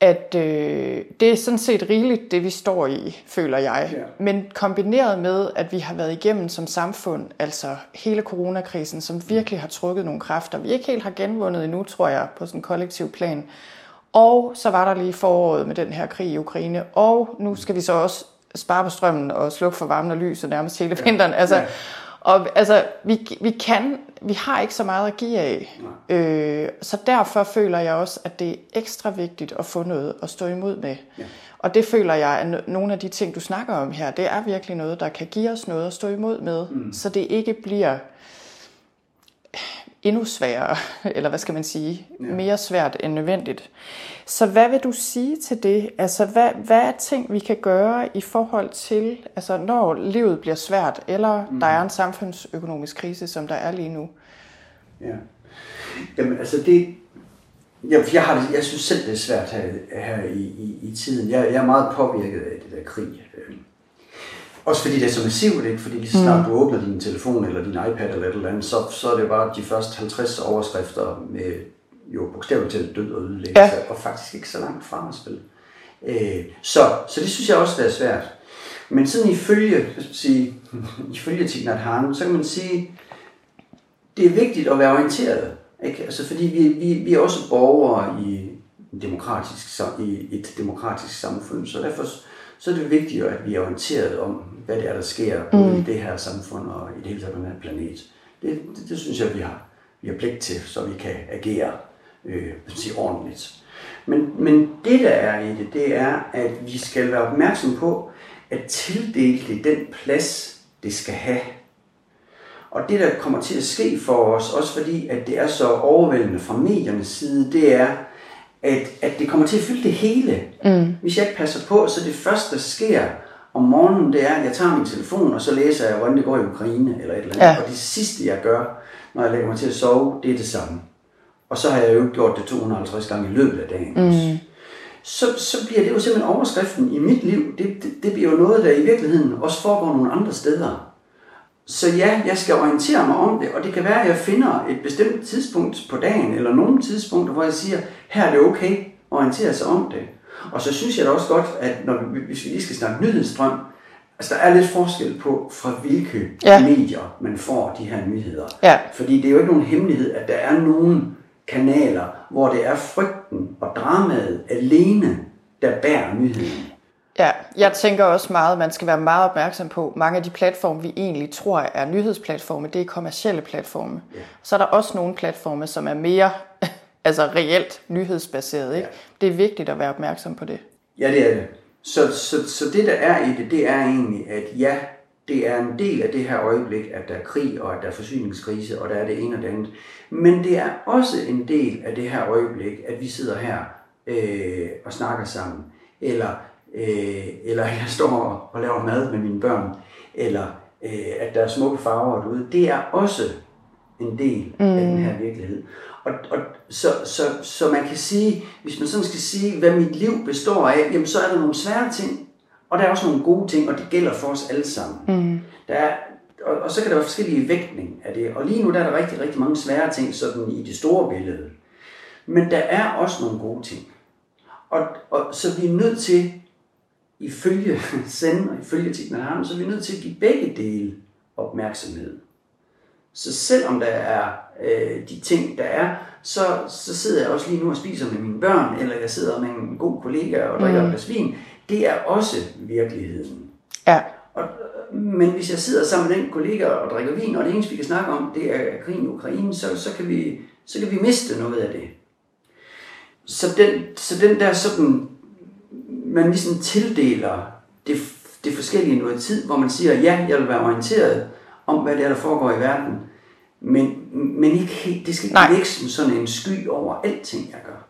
at øh, det er sådan set rigeligt, det vi står i, føler jeg. Ja. Men kombineret med, at vi har været igennem som samfund, altså hele coronakrisen, som virkelig har trukket nogle kræfter, vi ikke helt har genvundet endnu, tror jeg, på sådan en kollektiv plan. Og så var der lige foråret med den her krig i Ukraine, og nu skal vi så også spare på strømmen og slukke for varmen og lyset nærmest hele vinteren. Altså, Ja. og altså, vi, vi kan, vi har ikke så meget at give af. Øh, så derfor føler jeg også, at det er ekstra vigtigt at få noget at stå imod med. Ja. Og det føler jeg, at no- nogle af de ting, du snakker om her, det er virkelig noget, der kan give os noget at stå imod med, mm. så det ikke bliver endnu sværere, eller hvad skal man sige, ja. mere svært end nødvendigt. Så hvad vil du sige til det? Altså, hvad, hvad er ting, vi kan gøre i forhold til, altså når livet bliver svært, eller mm. der er en samfundsøkonomisk krise, som der er lige nu? Ja. Jamen, altså det... Jeg, jeg, har jeg synes selv, det er svært her, her i, i, i tiden. Jeg, jeg er meget påvirket af det der krig. Også fordi det er så massivt, ikke? Fordi lige så snart du åbner din telefon eller din iPad eller et eller andet, så, så er det bare de første 50 overskrifter med jo bogstaveligt talt død og ødelæggelse, Ja. og faktisk ikke så langt fra at spille. Øh, så, så det synes jeg også, det er svært. Men sådan ifølge, sige, ifølge Nhat Hanh, så kan man sige, det er vigtigt at være orienteret. Ikke? Altså, fordi vi, vi, vi er også borgere i, demokratisk, i et demokratisk samfund, så derfor så er det vigtigt, at vi er orienteret om, hvad det er, der sker både i det her samfund og i det hele taget på den her planet. Det, det, det synes jeg, vi har, vi har pligt til, så vi kan agere øh, sige, ordentligt. Men, men det, der er i det, det er, at vi skal være opmærksom på at tildele det den plads, det skal have. Og det, der kommer til at ske for os, også fordi, at det er så overvældende fra mediernes side, det er, at, at det kommer til at fylde det hele. Mm. Hvis jeg ikke passer på, så det første, der sker om morgenen, det er, at jeg tager min telefon, og så læser jeg, hvordan det går i Ukraine, eller et eller andet. Ja. Og det sidste, jeg gør, når jeg lægger mig til at sove, det er det samme. Og så har jeg jo gjort det 250 gange i løbet af dagen. Mm. Så, så bliver det jo simpelthen overskriften i mit liv. Det, det, det bliver jo noget, der i virkeligheden også foregår nogle andre steder. Så ja, jeg skal orientere mig om det, og det kan være, at jeg finder et bestemt tidspunkt på dagen, eller nogle tidspunkter, hvor jeg siger, her er det okay at orientere sig om det. Og så synes jeg da også godt, at når vi, hvis vi lige skal snakke nyhedsstrøm, altså der er lidt forskel på, fra hvilke Ja. medier man får de her nyheder. Ja. Fordi det er jo ikke nogen hemmelighed, at der er nogle kanaler, hvor det er frygten og dramaet alene, der bærer nyheden. Ja, jeg tænker også meget, at man skal være meget opmærksom på, mange af de platforme, vi egentlig tror er nyhedsplatforme, det er kommercielle platforme. Ja. Så er der også nogle platforme, som er mere altså reelt nyhedsbaseret. Ikke? Ja. Det er vigtigt at være opmærksom på det. Ja, det er det. Så, så, så det, der er i det, det er egentlig, at ja, det er en del af det her øjeblik, at der er krig, og at der er forsyningskrise, og der er det ene og det andet. Men det er også en del af det her øjeblik, at vi sidder her øh, og snakker sammen. Eller, øh, eller jeg står og laver mad med mine børn. Eller øh, at der er smukke farver derude. Det er også en del mm. af den her virkelighed. Og, og så, så, så man kan sige, hvis man sådan skal sige, hvad mit liv består af, jamen så er der nogle svære ting, og der er også nogle gode ting, og det gælder for os alle sammen. Mm. Der er, og, og så kan der være forskellige vægtning af det. Og lige nu der er der rigtig, rigtig mange svære ting sådan i det store billede. Men der er også nogle gode ting. Og, og så vi er nødt til, ifølge Zen og ifølge Tignanam, så er vi nødt til at give begge dele opmærksomhed. Så selvom der er øh, de ting, der er, så, så sidder jeg også lige nu og spiser med mine børn, eller jeg sidder med en god kollega og drikker mm. et vin. Det er også virkeligheden. Ja. Og, men hvis jeg sidder sammen med den kollega og drikker vin, og det eneste, vi kan snakke om, det er krigen i Ukraine, så, så, kan vi, så kan vi miste noget af det. Så den, så den der sådan, man ligesom tildeler det, det forskellige noget tid, hvor man siger, ja, jeg vil være orienteret om, hvad det er, der foregår i verden, men, men ikke helt, det skal ikke ligge som sådan en sky over alting, jeg gør.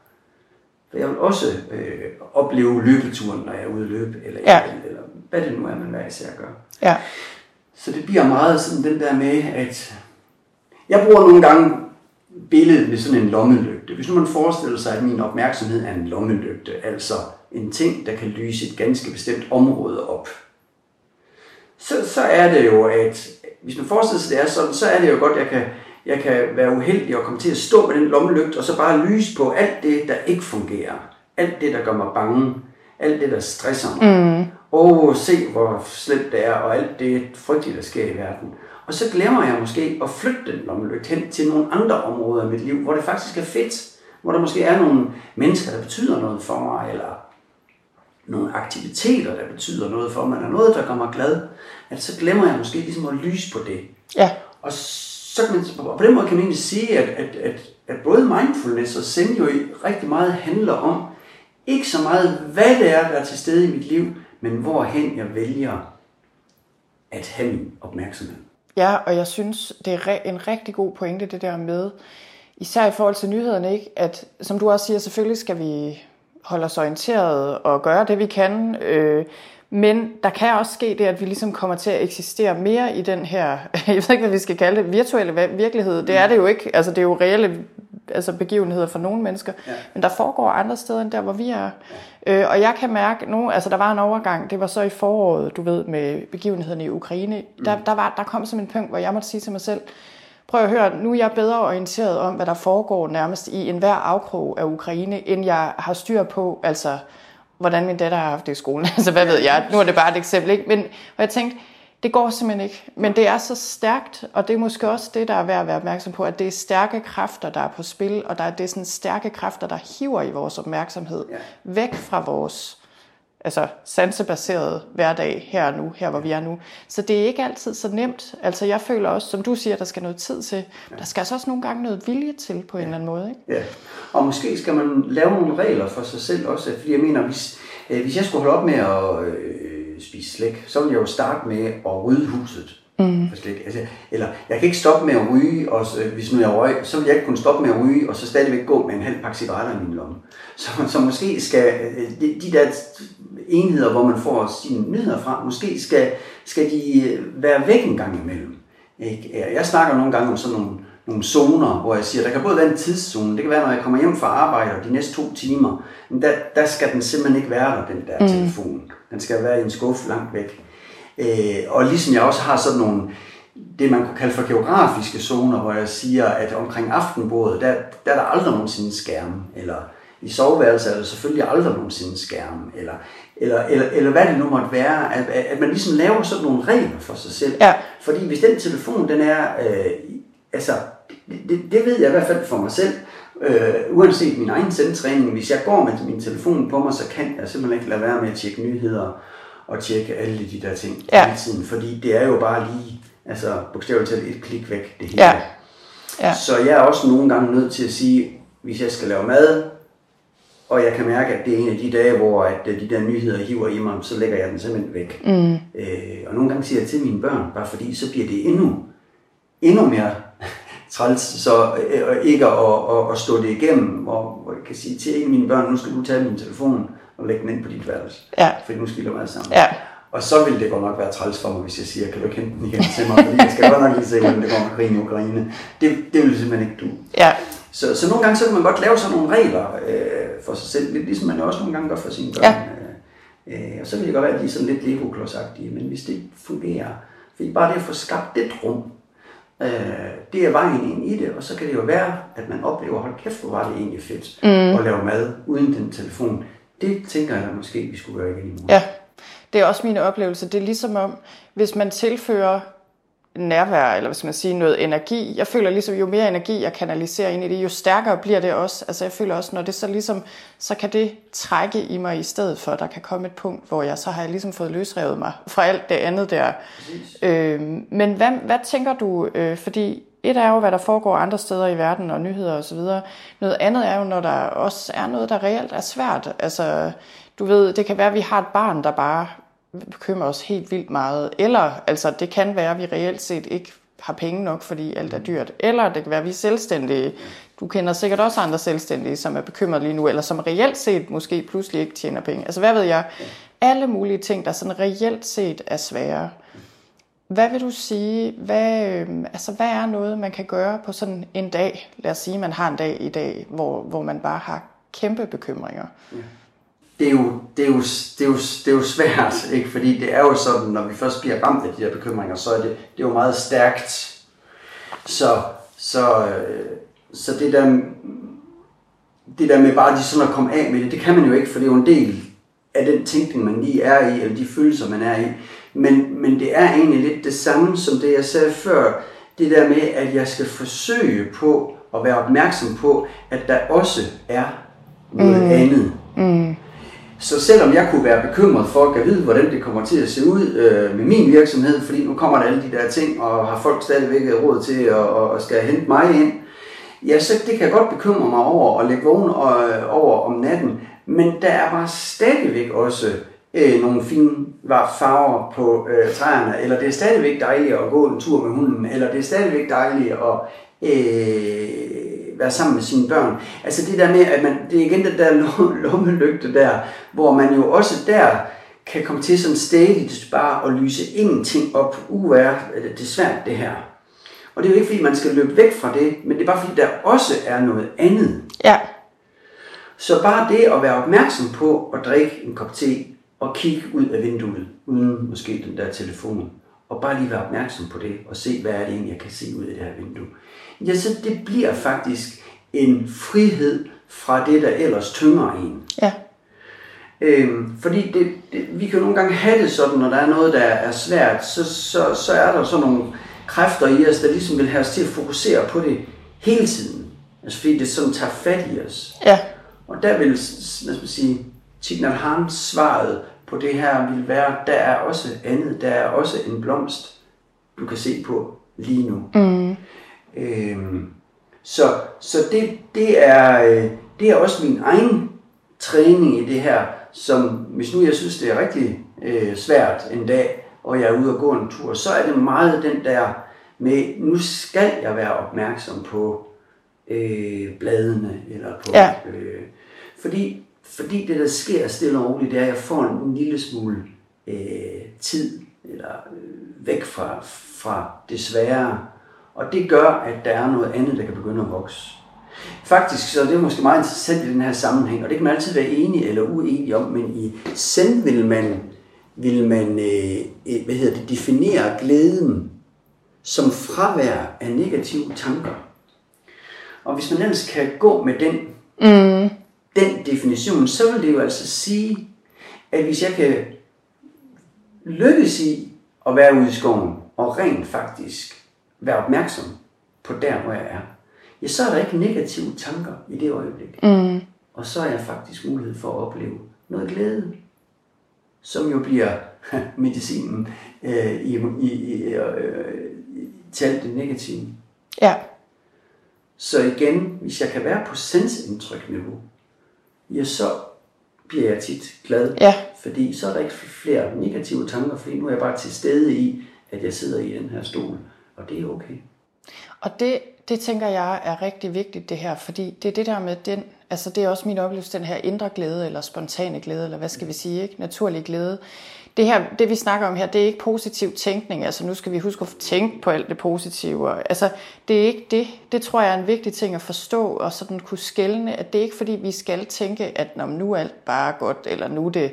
For jeg vil også øh, opleve løbeturen, når jeg er ude at løbe, eller, ja. eller, eller hvad det nu er, man hver især gør. Ja. Så det bliver meget sådan den der med, at jeg bruger nogle gange billedet med sådan en lommelygte. Hvis nu man forestiller sig, at min opmærksomhed er en lommelygte, altså en ting, der kan lyse et ganske bestemt område op, så, så er det jo, at hvis man forestiller sig, det er sådan, så er det jo godt, at jeg kan, jeg kan være uheldig og komme til at stå med den lommelygt, og så bare lyse på alt det, der ikke fungerer. Alt det, der gør mig bange. Alt det, der stresser mig. Mm. Og se, hvor slemt det er, og alt det frygtelige, der sker i verden. Og så glemmer jeg måske at flytte den lommelygt hen til nogle andre områder af mit liv, hvor det faktisk er fedt. Hvor der måske er nogle mennesker, der betyder noget for mig, eller nogle aktiviteter, der betyder noget for mig, eller noget, der gør mig glad, at så glemmer jeg måske ligesom at lyse på det. Ja. Og så kan man, og på den måde kan man egentlig sige, at, at, at, at både mindfulness og zen jo rigtig meget handler om, ikke så meget, hvad det er, der er til stede i mit liv, men hvorhen jeg vælger at have min opmærksomhed. Ja, og jeg synes, det er en rigtig god pointe, det der med, især i forhold til nyhederne, ikke? at som du også siger, selvfølgelig skal vi holde os orienteret og gøre det, vi kan. Øh, men der kan også ske det, at vi ligesom kommer til at eksistere mere i den her, jeg ved ikke, hvad vi skal kalde det, virtuelle virkelighed. Det er det jo ikke. Altså, det er jo reelle altså begivenheder for nogle mennesker. Ja. Men der foregår andre steder end der, hvor vi er. Ja. Øh, og jeg kan mærke nu, altså der var en overgang, det var så i foråret, du ved, med begivenhederne i Ukraine. Mm. Der, der, var, der kom som en punkt, hvor jeg måtte sige til mig selv, prøv at høre, nu er jeg bedre orienteret om, hvad der foregår nærmest i enhver afkrog af Ukraine, end jeg har styr på, altså hvordan min datter har haft det i skolen. altså hvad ved jeg, nu er det bare et eksempel, ikke? Men, og jeg tænkte, det går simpelthen ikke. Men det er så stærkt, og det er måske også det, der er værd at være opmærksom på, at det er stærke kræfter, der er på spil, og der er, det sådan stærke kræfter, der hiver i vores opmærksomhed væk fra vores altså sansebaseret hverdag her og nu, her hvor vi er nu. Så det er ikke altid så nemt. Altså jeg føler også, som du siger, der skal noget tid til. Ja. Der skal altså også nogle gange noget vilje til på en eller anden måde. Ikke? Ja, og måske skal man lave nogle regler for sig selv også. Fordi jeg mener, hvis, øh, hvis jeg skulle holde op med at øh, spise slæk, så ville jeg jo starte med at rydde huset. Mm. For slik. Altså, eller jeg kan ikke stoppe med at ryge, og så, hvis nu jeg røg, så vil jeg ikke kunne stoppe med at ryge, og så stadigvæk gå med en halv pakke cigaretter i min lomme. Så, så måske skal øh, de, de der enheder, hvor man får sine nyheder fra, måske skal, skal de øh, være væk en gang imellem. Ikke? Jeg snakker nogle gange om sådan nogle, nogle zoner, hvor jeg siger, der kan både være en tidszone, det kan være, når jeg kommer hjem fra arbejde, og de næste to timer, men der, der skal den simpelthen ikke være der, den der mm. telefon. Den skal være i en skuffe langt væk. Øh, og ligesom jeg også har sådan nogle, det man kunne kalde for geografiske zoner, hvor jeg siger, at omkring aftenbordet, der, der er der aldrig nogensinde skærm, eller i soveværelset er der selvfølgelig aldrig nogensinde skærm, eller, eller, eller, eller hvad det nu måtte være, at, at man ligesom laver sådan nogle regler for sig selv. Ja. Fordi hvis den telefon, den er, øh, altså, det, det, det ved jeg i hvert fald for mig selv, øh, uanset min egen sendtræning, hvis jeg går med min telefon på mig, så kan jeg simpelthen ikke lade være med at tjekke nyheder, og tjekke alle de der ting ja. hele tiden, fordi det er jo bare lige, altså bogstaveligt talt et klik væk, det hele. Ja. Ja. Så jeg er også nogle gange nødt til at sige, hvis jeg skal lave mad, og jeg kan mærke, at det er en af de dage, hvor at øh, de der nyheder hiver i mig, så lægger jeg den simpelthen væk. Mm. Øh, og nogle gange siger jeg til mine børn, bare fordi så bliver det endnu, endnu mere træls, så øh, ikke at, at, at, stå det igennem, hvor, hvor jeg kan sige til en af mine børn, nu skal du tage min telefon og lægge den ind på dit værelse, ja. fordi nu skiller mig sammen. Ja. Og så vil det godt nok være træls for mig, hvis jeg siger, kan du ikke hente den igen til mig, fordi jeg skal godt nok lige se, hvordan det går med krigen i Ukraine. Det, det vil simpelthen ikke du. Ja. Så, så nogle gange så kan man godt lave sådan nogle regler øh, for sig selv, lidt ligesom man også nogle gange gør for sine børn. Ja. Øh, og så vil det godt være, at de er sådan lidt lego men hvis det ikke fungerer, fordi bare det at få skabt det rum, øh, det er vejen ind i det, og så kan det jo være, at man oplever, hold kæft, hvor var det egentlig fedt mm. at lave mad uden den telefon. Det tænker jeg måske, vi skulle gøre igen i morgen. Ja, det er også min oplevelse. Det er ligesom om, hvis man tilfører nærvær, eller hvis man siger noget energi. Jeg føler ligesom, jo mere energi jeg kanaliserer ind i det, jo stærkere bliver det også. Altså jeg føler også, når det så ligesom, så kan det trække i mig i stedet for, der kan komme et punkt, hvor jeg så har jeg ligesom fået løsrevet mig fra alt det andet der. Øh, men hvad, hvad tænker du, øh, fordi et er jo, hvad der foregår andre steder i verden og nyheder og så videre. Noget andet er jo, når der også er noget, der reelt er svært. Altså, du ved, det kan være, at vi har et barn, der bare bekymrer os helt vildt meget. Eller altså, det kan være, at vi reelt set ikke har penge nok, fordi alt er dyrt. Eller det kan være, at vi er selvstændige. Du kender sikkert også andre selvstændige, som er bekymrede lige nu, eller som reelt set måske pludselig ikke tjener penge. Altså hvad ved jeg? Alle mulige ting, der sådan reelt set er svære. Hvad vil du sige, hvad, øh, altså, hvad er noget, man kan gøre på sådan en dag? Lad os sige, man har en dag i dag, hvor, hvor man bare har kæmpe bekymringer. Ja det er jo, det er jo, det er jo, det er jo svært, ikke? fordi det er jo sådan, når vi først bliver ramt af de her bekymringer, så er det, det er jo meget stærkt. Så, så, øh, så det, der, det der med bare de sådan at komme af med det, det kan man jo ikke, for det er jo en del af den tænkning, man lige er i, eller de følelser, man er i. Men, men det er egentlig lidt det samme som det, jeg sagde før. Det der med, at jeg skal forsøge på at være opmærksom på, at der også er noget mm. andet. Mm. Så selvom jeg kunne være bekymret for at vide, hvordan det kommer til at se ud øh, med min virksomhed, fordi nu kommer der alle de der ting, og har folk stadigvæk råd til at og skal hente mig ind, ja, så det kan godt bekymre mig over og lægge vågen øh, over om natten. Men der er bare stadigvæk også øh, nogle fine farver på øh, træerne, eller det er stadigvæk dejligt at gå en tur med hunden, eller det er stadigvæk dejligt at øh, være sammen med sine børn. Altså det der med, at man, det er igen det der lommelygte der, hvor man jo også der kan komme til sådan stadigt bare at lyse ingenting op. Uh, er det er svært det her. Og det er jo ikke fordi, man skal løbe væk fra det, men det er bare fordi, der også er noget andet. Ja. Så bare det at være opmærksom på at drikke en kop te og kigge ud af vinduet, uden måske den der telefon, og bare lige være opmærksom på det, og se, hvad er det egentlig, jeg kan se ud af det her vindue ja, så det bliver faktisk en frihed fra det, der ellers tynger en. Ja. Øhm, fordi det, det, vi kan jo nogle gange have det sådan, når der er noget, der er svært, så, så, så er der sådan nogle kræfter i os, der ligesom vil have os til at fokusere på det hele tiden. Altså fordi det sådan tager fat i os. Ja. Og der vil, lad os sige, Tignan Hans svaret på det her vil være, der er også andet, der er også en blomst, du kan se på lige nu. Mm. Øhm, så så det, det, er, øh, det er også min egen træning i det her, som hvis nu jeg synes, det er rigtig øh, svært en dag, og jeg er ude og gå en tur, så er det meget den der med, nu skal jeg være opmærksom på øh, bladene, eller på, ja. øh, fordi, fordi det der sker stille og roligt, det er, at jeg får en, en lille smule øh, tid, eller øh, væk fra, fra det svære, og det gør, at der er noget andet, der kan begynde at vokse. Faktisk så er det måske meget interessant i den her sammenhæng, og det kan man altid være enig eller uenig om, men i Zen vil man, vil man øh, øh, hvad hedder det, definere glæden som fravær af negative tanker. Og hvis man ellers kan gå med den, mm. den definition, så vil det jo altså sige, at hvis jeg kan lykkes i at være ude i skoven, og rent faktisk være opmærksom på der, hvor jeg er, ja, så er der ikke negative tanker i det øjeblik. Mm. Og så er jeg faktisk mulighed for at opleve noget glæde, som jo bliver medicinen øh, i, i, i, øh, til alt det negative. Ja. Så igen, hvis jeg kan være på sensindtryk niveau, ja, så bliver jeg tit glad. Ja. Fordi så er der ikke flere negative tanker, fordi nu er jeg bare til stede i, at jeg sidder i den her stol. Og det er okay. Og det, det tænker jeg er rigtig vigtigt det her, fordi det er det der med den, altså det er også min oplevelse, den her indre glæde, eller spontane glæde, eller hvad skal vi sige, ikke? naturlig glæde. Det her, det vi snakker om her, det er ikke positiv tænkning, altså nu skal vi huske at tænke på alt det positive. Altså det er ikke det, det tror jeg er en vigtig ting at forstå, og sådan kunne skælne, at det er ikke fordi vi skal tænke, at nu er alt bare godt, eller nu er det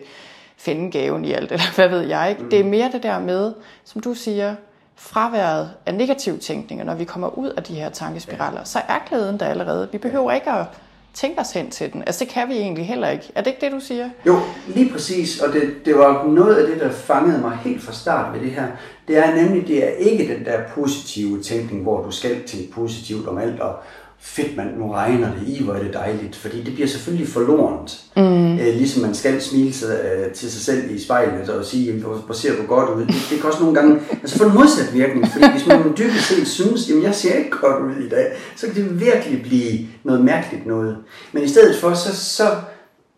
finde gaven i alt, eller hvad ved jeg ikke. Det er mere det der med, som du siger, fraværet af negativ tænkning, og når vi kommer ud af de her tankespiraler, så er glæden der allerede. Vi behøver ikke at tænke os hen til den. Altså det kan vi egentlig heller ikke. Er det ikke det, du siger? Jo, lige præcis. Og det, det var noget af det, der fangede mig helt fra start ved det her. Det er nemlig, det er ikke den der positive tænkning, hvor du skal tænke positivt om alt, og, fedt man, nu regner det i, hvor er det dejligt. Fordi det bliver selvfølgelig forlorent. Mm. Æ, ligesom man skal smile sig, øh, til sig selv i spejlet og sige, hvor ser du godt ud. Det, det kan også nogle gange altså få en modsat virkning. Fordi hvis man dybest set synes, jamen jeg ser ikke godt ud i dag, så kan det virkelig blive noget mærkeligt noget. Men i stedet for, så, så,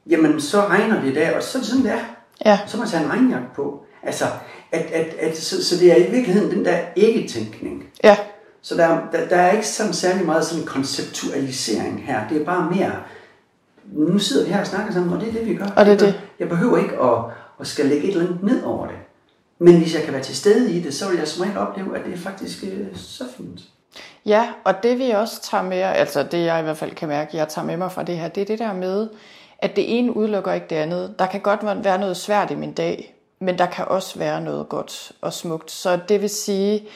jamen, så regner det i dag, og så er det sådan, det er. Ja. Så må man tage en regnjakke på. Altså, at, at, at, så, så det er i virkeligheden den der ikke-tænkning. Ja. Så der, der, der er ikke sådan særlig meget sådan konceptualisering her. Det er bare mere, nu sidder vi her og snakker sammen, og det er det, vi gør. Og det er det. Jeg behøver ikke at, at skal lægge et eller andet ned over det. Men hvis jeg kan være til stede i det, så vil jeg som regel opleve, at det er faktisk øh, så fint. Ja, og det vi også tager med, altså det jeg i hvert fald kan mærke, jeg tager med mig fra det her, det er det der med, at det ene udelukker ikke det andet. Der kan godt være noget svært i min dag, men der kan også være noget godt og smukt. Så det vil sige,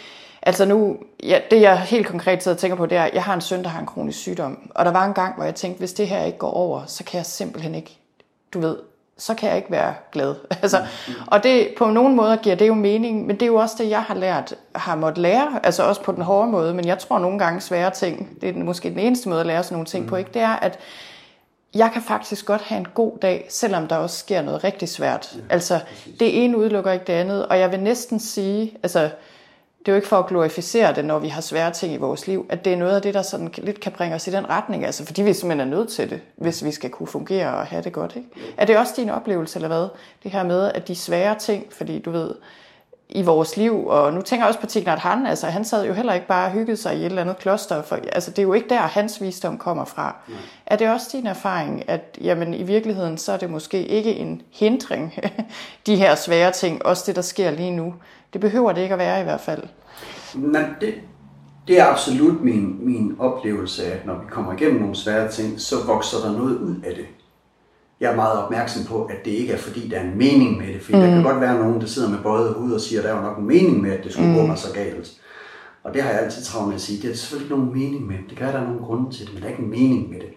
Altså nu, ja, det jeg helt konkret sidder og tænker på, det er, at jeg har en søn, der har en kronisk sygdom. Og der var en gang, hvor jeg tænkte, hvis det her ikke går over, så kan jeg simpelthen ikke, du ved, så kan jeg ikke være glad. Altså, og det, på nogle måder giver det jo mening, men det er jo også det, jeg har lært, har måttet lære, altså også på den hårde måde, men jeg tror nogle gange svære ting, det er måske den eneste måde at lære sådan nogle ting mm. på, ikke? det er, at jeg kan faktisk godt have en god dag, selvom der også sker noget rigtig svært. Ja, altså, det ene udelukker ikke det andet, og jeg vil næsten sige, altså, det er jo ikke for at glorificere det, når vi har svære ting i vores liv, at det er noget af det, der sådan lidt kan bringe os i den retning, altså fordi vi simpelthen er nødt til det, hvis vi skal kunne fungere og have det godt. Ikke? Er det også din oplevelse, eller hvad? Det her med, at de svære ting, fordi du ved, i vores liv, og nu tænker jeg også på Tignar Han, altså han sad jo heller ikke bare og hyggede sig i et eller andet kloster, for altså det er jo ikke der, hans visdom kommer fra. Nej. Er det også din erfaring, at jamen, i virkeligheden, så er det måske ikke en hindring, de her svære ting, også det, der sker lige nu, det behøver det ikke at være i hvert fald. Men det, det er absolut min, min oplevelse, at når vi kommer igennem nogle svære ting, så vokser der noget ud af det. Jeg er meget opmærksom på, at det ikke er fordi, der er en mening med det. For mm. der kan godt være nogen, der sidder med bøjet hoved og siger, at der er nok en mening med, at det skulle mm. gå mig så galt. Og det har jeg altid travlt med at sige. Det er selvfølgelig ikke nogen mening med det. Det kan være, der er nogen grunde til det, men der er ikke en mening med det.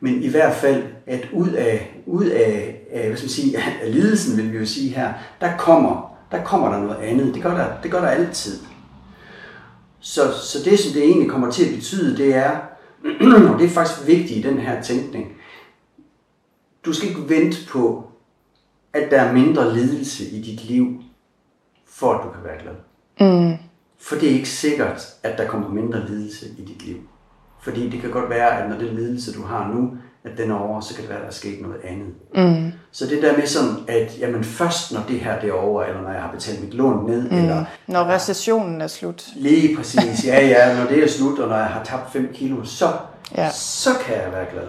Men i hvert fald, at ud af, ud af, af hvad skal man sige, af lidelsen, vil vi jo sige her, der kommer der kommer der noget andet. Det gør der, det gør der altid. Så, så det, som det egentlig kommer til at betyde, det er, og det er faktisk vigtigt i den her tænkning, du skal ikke vente på, at der er mindre lidelse i dit liv, for at du kan være glad. Mm. For det er ikke sikkert, at der kommer mindre lidelse i dit liv. Fordi det kan godt være, at når den lidelse, du har nu, at den er over, så kan det være, at der er sket noget andet. Mm. Så det der med sådan, at jamen først når det her det er over, eller når jeg har betalt mit lån ned, mm. eller... Når recessionen er slut. Lige præcis, ja ja, når det er slut, og når jeg har tabt 5 kilo, så, ja. så kan jeg være glad.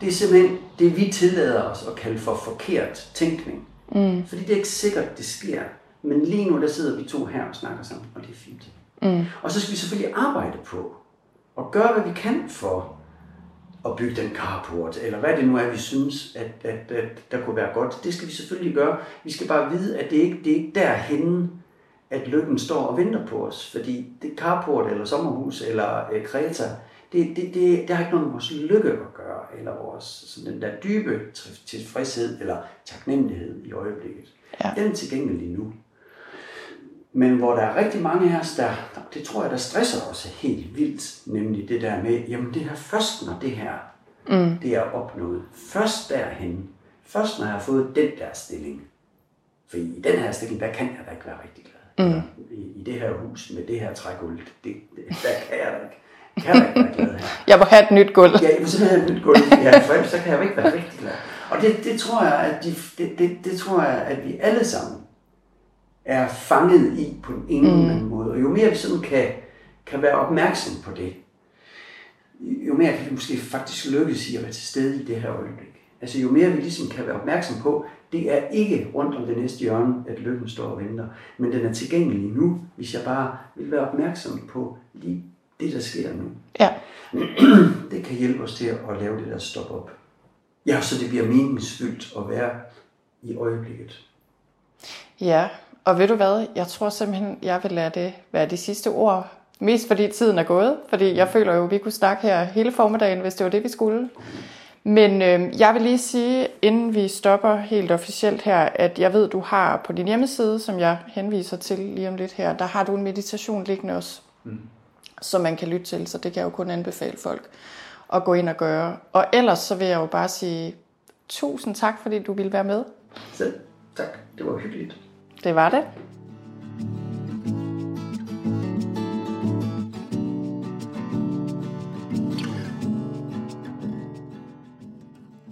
Det er simpelthen det, vi tillader os at kalde for forkert tænkning. Mm. Fordi det er ikke sikkert, det sker. Men lige nu, der sidder vi to her og snakker sammen, og det er fint. Mm. Og så skal vi selvfølgelig arbejde på, og gøre, hvad vi kan for at bygge den carport, eller hvad det nu er, vi synes, at, at, at der kunne være godt. Det skal vi selvfølgelig gøre. Vi skal bare vide, at det ikke det er ikke derhenne, at lykken står og venter på os. Fordi det carport, eller sommerhus, eller øh, Kreta, det, det, det, det har ikke noget med vores lykke at gøre, eller vores sådan den der dybe tilfredshed, eller taknemmelighed i øjeblikket. Ja. Den er tilgængelig nu. Men hvor der er rigtig mange af os, der, det tror jeg, der stresser os helt vildt, nemlig det der med, jamen det er først, når det her, mm. det er opnået. Først derhen, først når jeg har fået den der stilling. For i den her stilling, der kan jeg da ikke være rigtig glad. Mm. I, I det her hus med det her trægulv, det, det, der kan jeg da ikke. Kan jeg ikke være glad her. Jeg må have et nyt gulv. Ja, jeg må simpelthen have et nyt gulv. Ja, for så kan jeg jo ikke være rigtig glad. Og det, det tror jeg, at de, det, det, det tror jeg, at vi alle sammen er fanget i på en eller anden mm. måde. Og jo mere vi sådan kan, kan være opmærksom på det, jo mere kan vi måske faktisk lykkes i at være til stede i det her øjeblik. Altså jo mere vi ligesom kan være opmærksom på, det er ikke rundt om det næste hjørne, at lykken står og venter, men den er tilgængelig nu, hvis jeg bare vil være opmærksom på lige det, der sker nu. Ja. det kan hjælpe os til at lave det der stop op. Ja, så det bliver meningsfyldt at være i øjeblikket. Ja, og ved du hvad, jeg tror simpelthen, jeg vil lade det være de sidste ord. Mest fordi tiden er gået, fordi jeg føler jo, at vi kunne snakke her hele formiddagen, hvis det var det, vi skulle. Men øh, jeg vil lige sige, inden vi stopper helt officielt her, at jeg ved, du har på din hjemmeside, som jeg henviser til lige om lidt her, der har du en meditation liggende også, mm. Som man kan lytte til, så det kan jeg jo kun anbefale folk at gå ind og gøre. Og ellers så vil jeg jo bare sige tusind tak, fordi du ville være med. Selv tak. Det var hyggeligt. Det var det.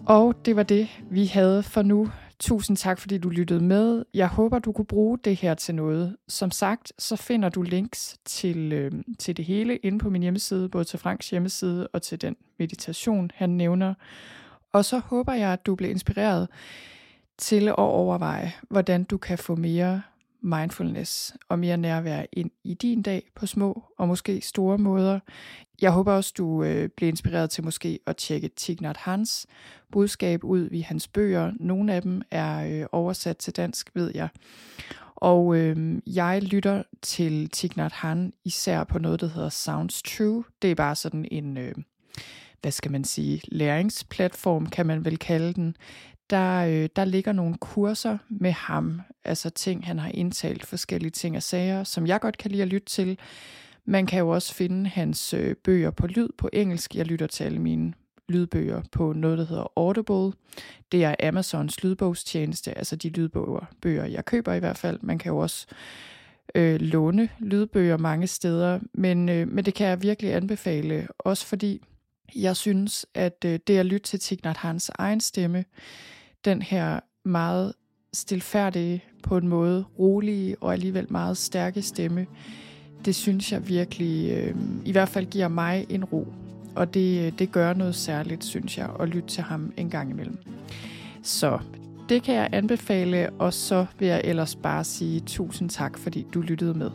Og det var det, vi havde for nu. Tusind tak, fordi du lyttede med. Jeg håber, du kunne bruge det her til noget. Som sagt, så finder du links til, øh, til det hele inde på min hjemmeside, både til Franks hjemmeside og til den meditation, han nævner. Og så håber jeg, at du bliver inspireret til at overveje, hvordan du kan få mere mindfulness og mere nærvær ind i din dag på små og måske store måder. Jeg håber også, du øh, bliver inspireret til måske at tjekke Tignat Hans budskab ud i hans bøger. Nogle af dem er øh, oversat til dansk, ved jeg. Og øh, jeg lytter til Tignat Han især på noget, der hedder Sounds True. Det er bare sådan en, øh, hvad skal man sige, læringsplatform, kan man vel kalde den. Der, øh, der ligger nogle kurser med ham, altså ting, han har indtalt, forskellige ting og sager, som jeg godt kan lide at lytte til. Man kan jo også finde hans øh, bøger på lyd på engelsk. Jeg lytter til alle mine lydbøger på noget, der hedder Audible. Det er Amazons lydbogstjeneste, altså de lydbøger, bøger, jeg køber i hvert fald. Man kan jo også øh, låne lydbøger mange steder, men, øh, men det kan jeg virkelig anbefale, også fordi jeg synes, at øh, det at lytte til Tignat Hans egen stemme, den her meget stilfærdige, på en måde rolige og alligevel meget stærke stemme, det synes jeg virkelig, øh, i hvert fald giver mig en ro. Og det, øh, det gør noget særligt, synes jeg, at lytte til ham en gang imellem. Så det kan jeg anbefale, og så vil jeg ellers bare sige tusind tak, fordi du lyttede med.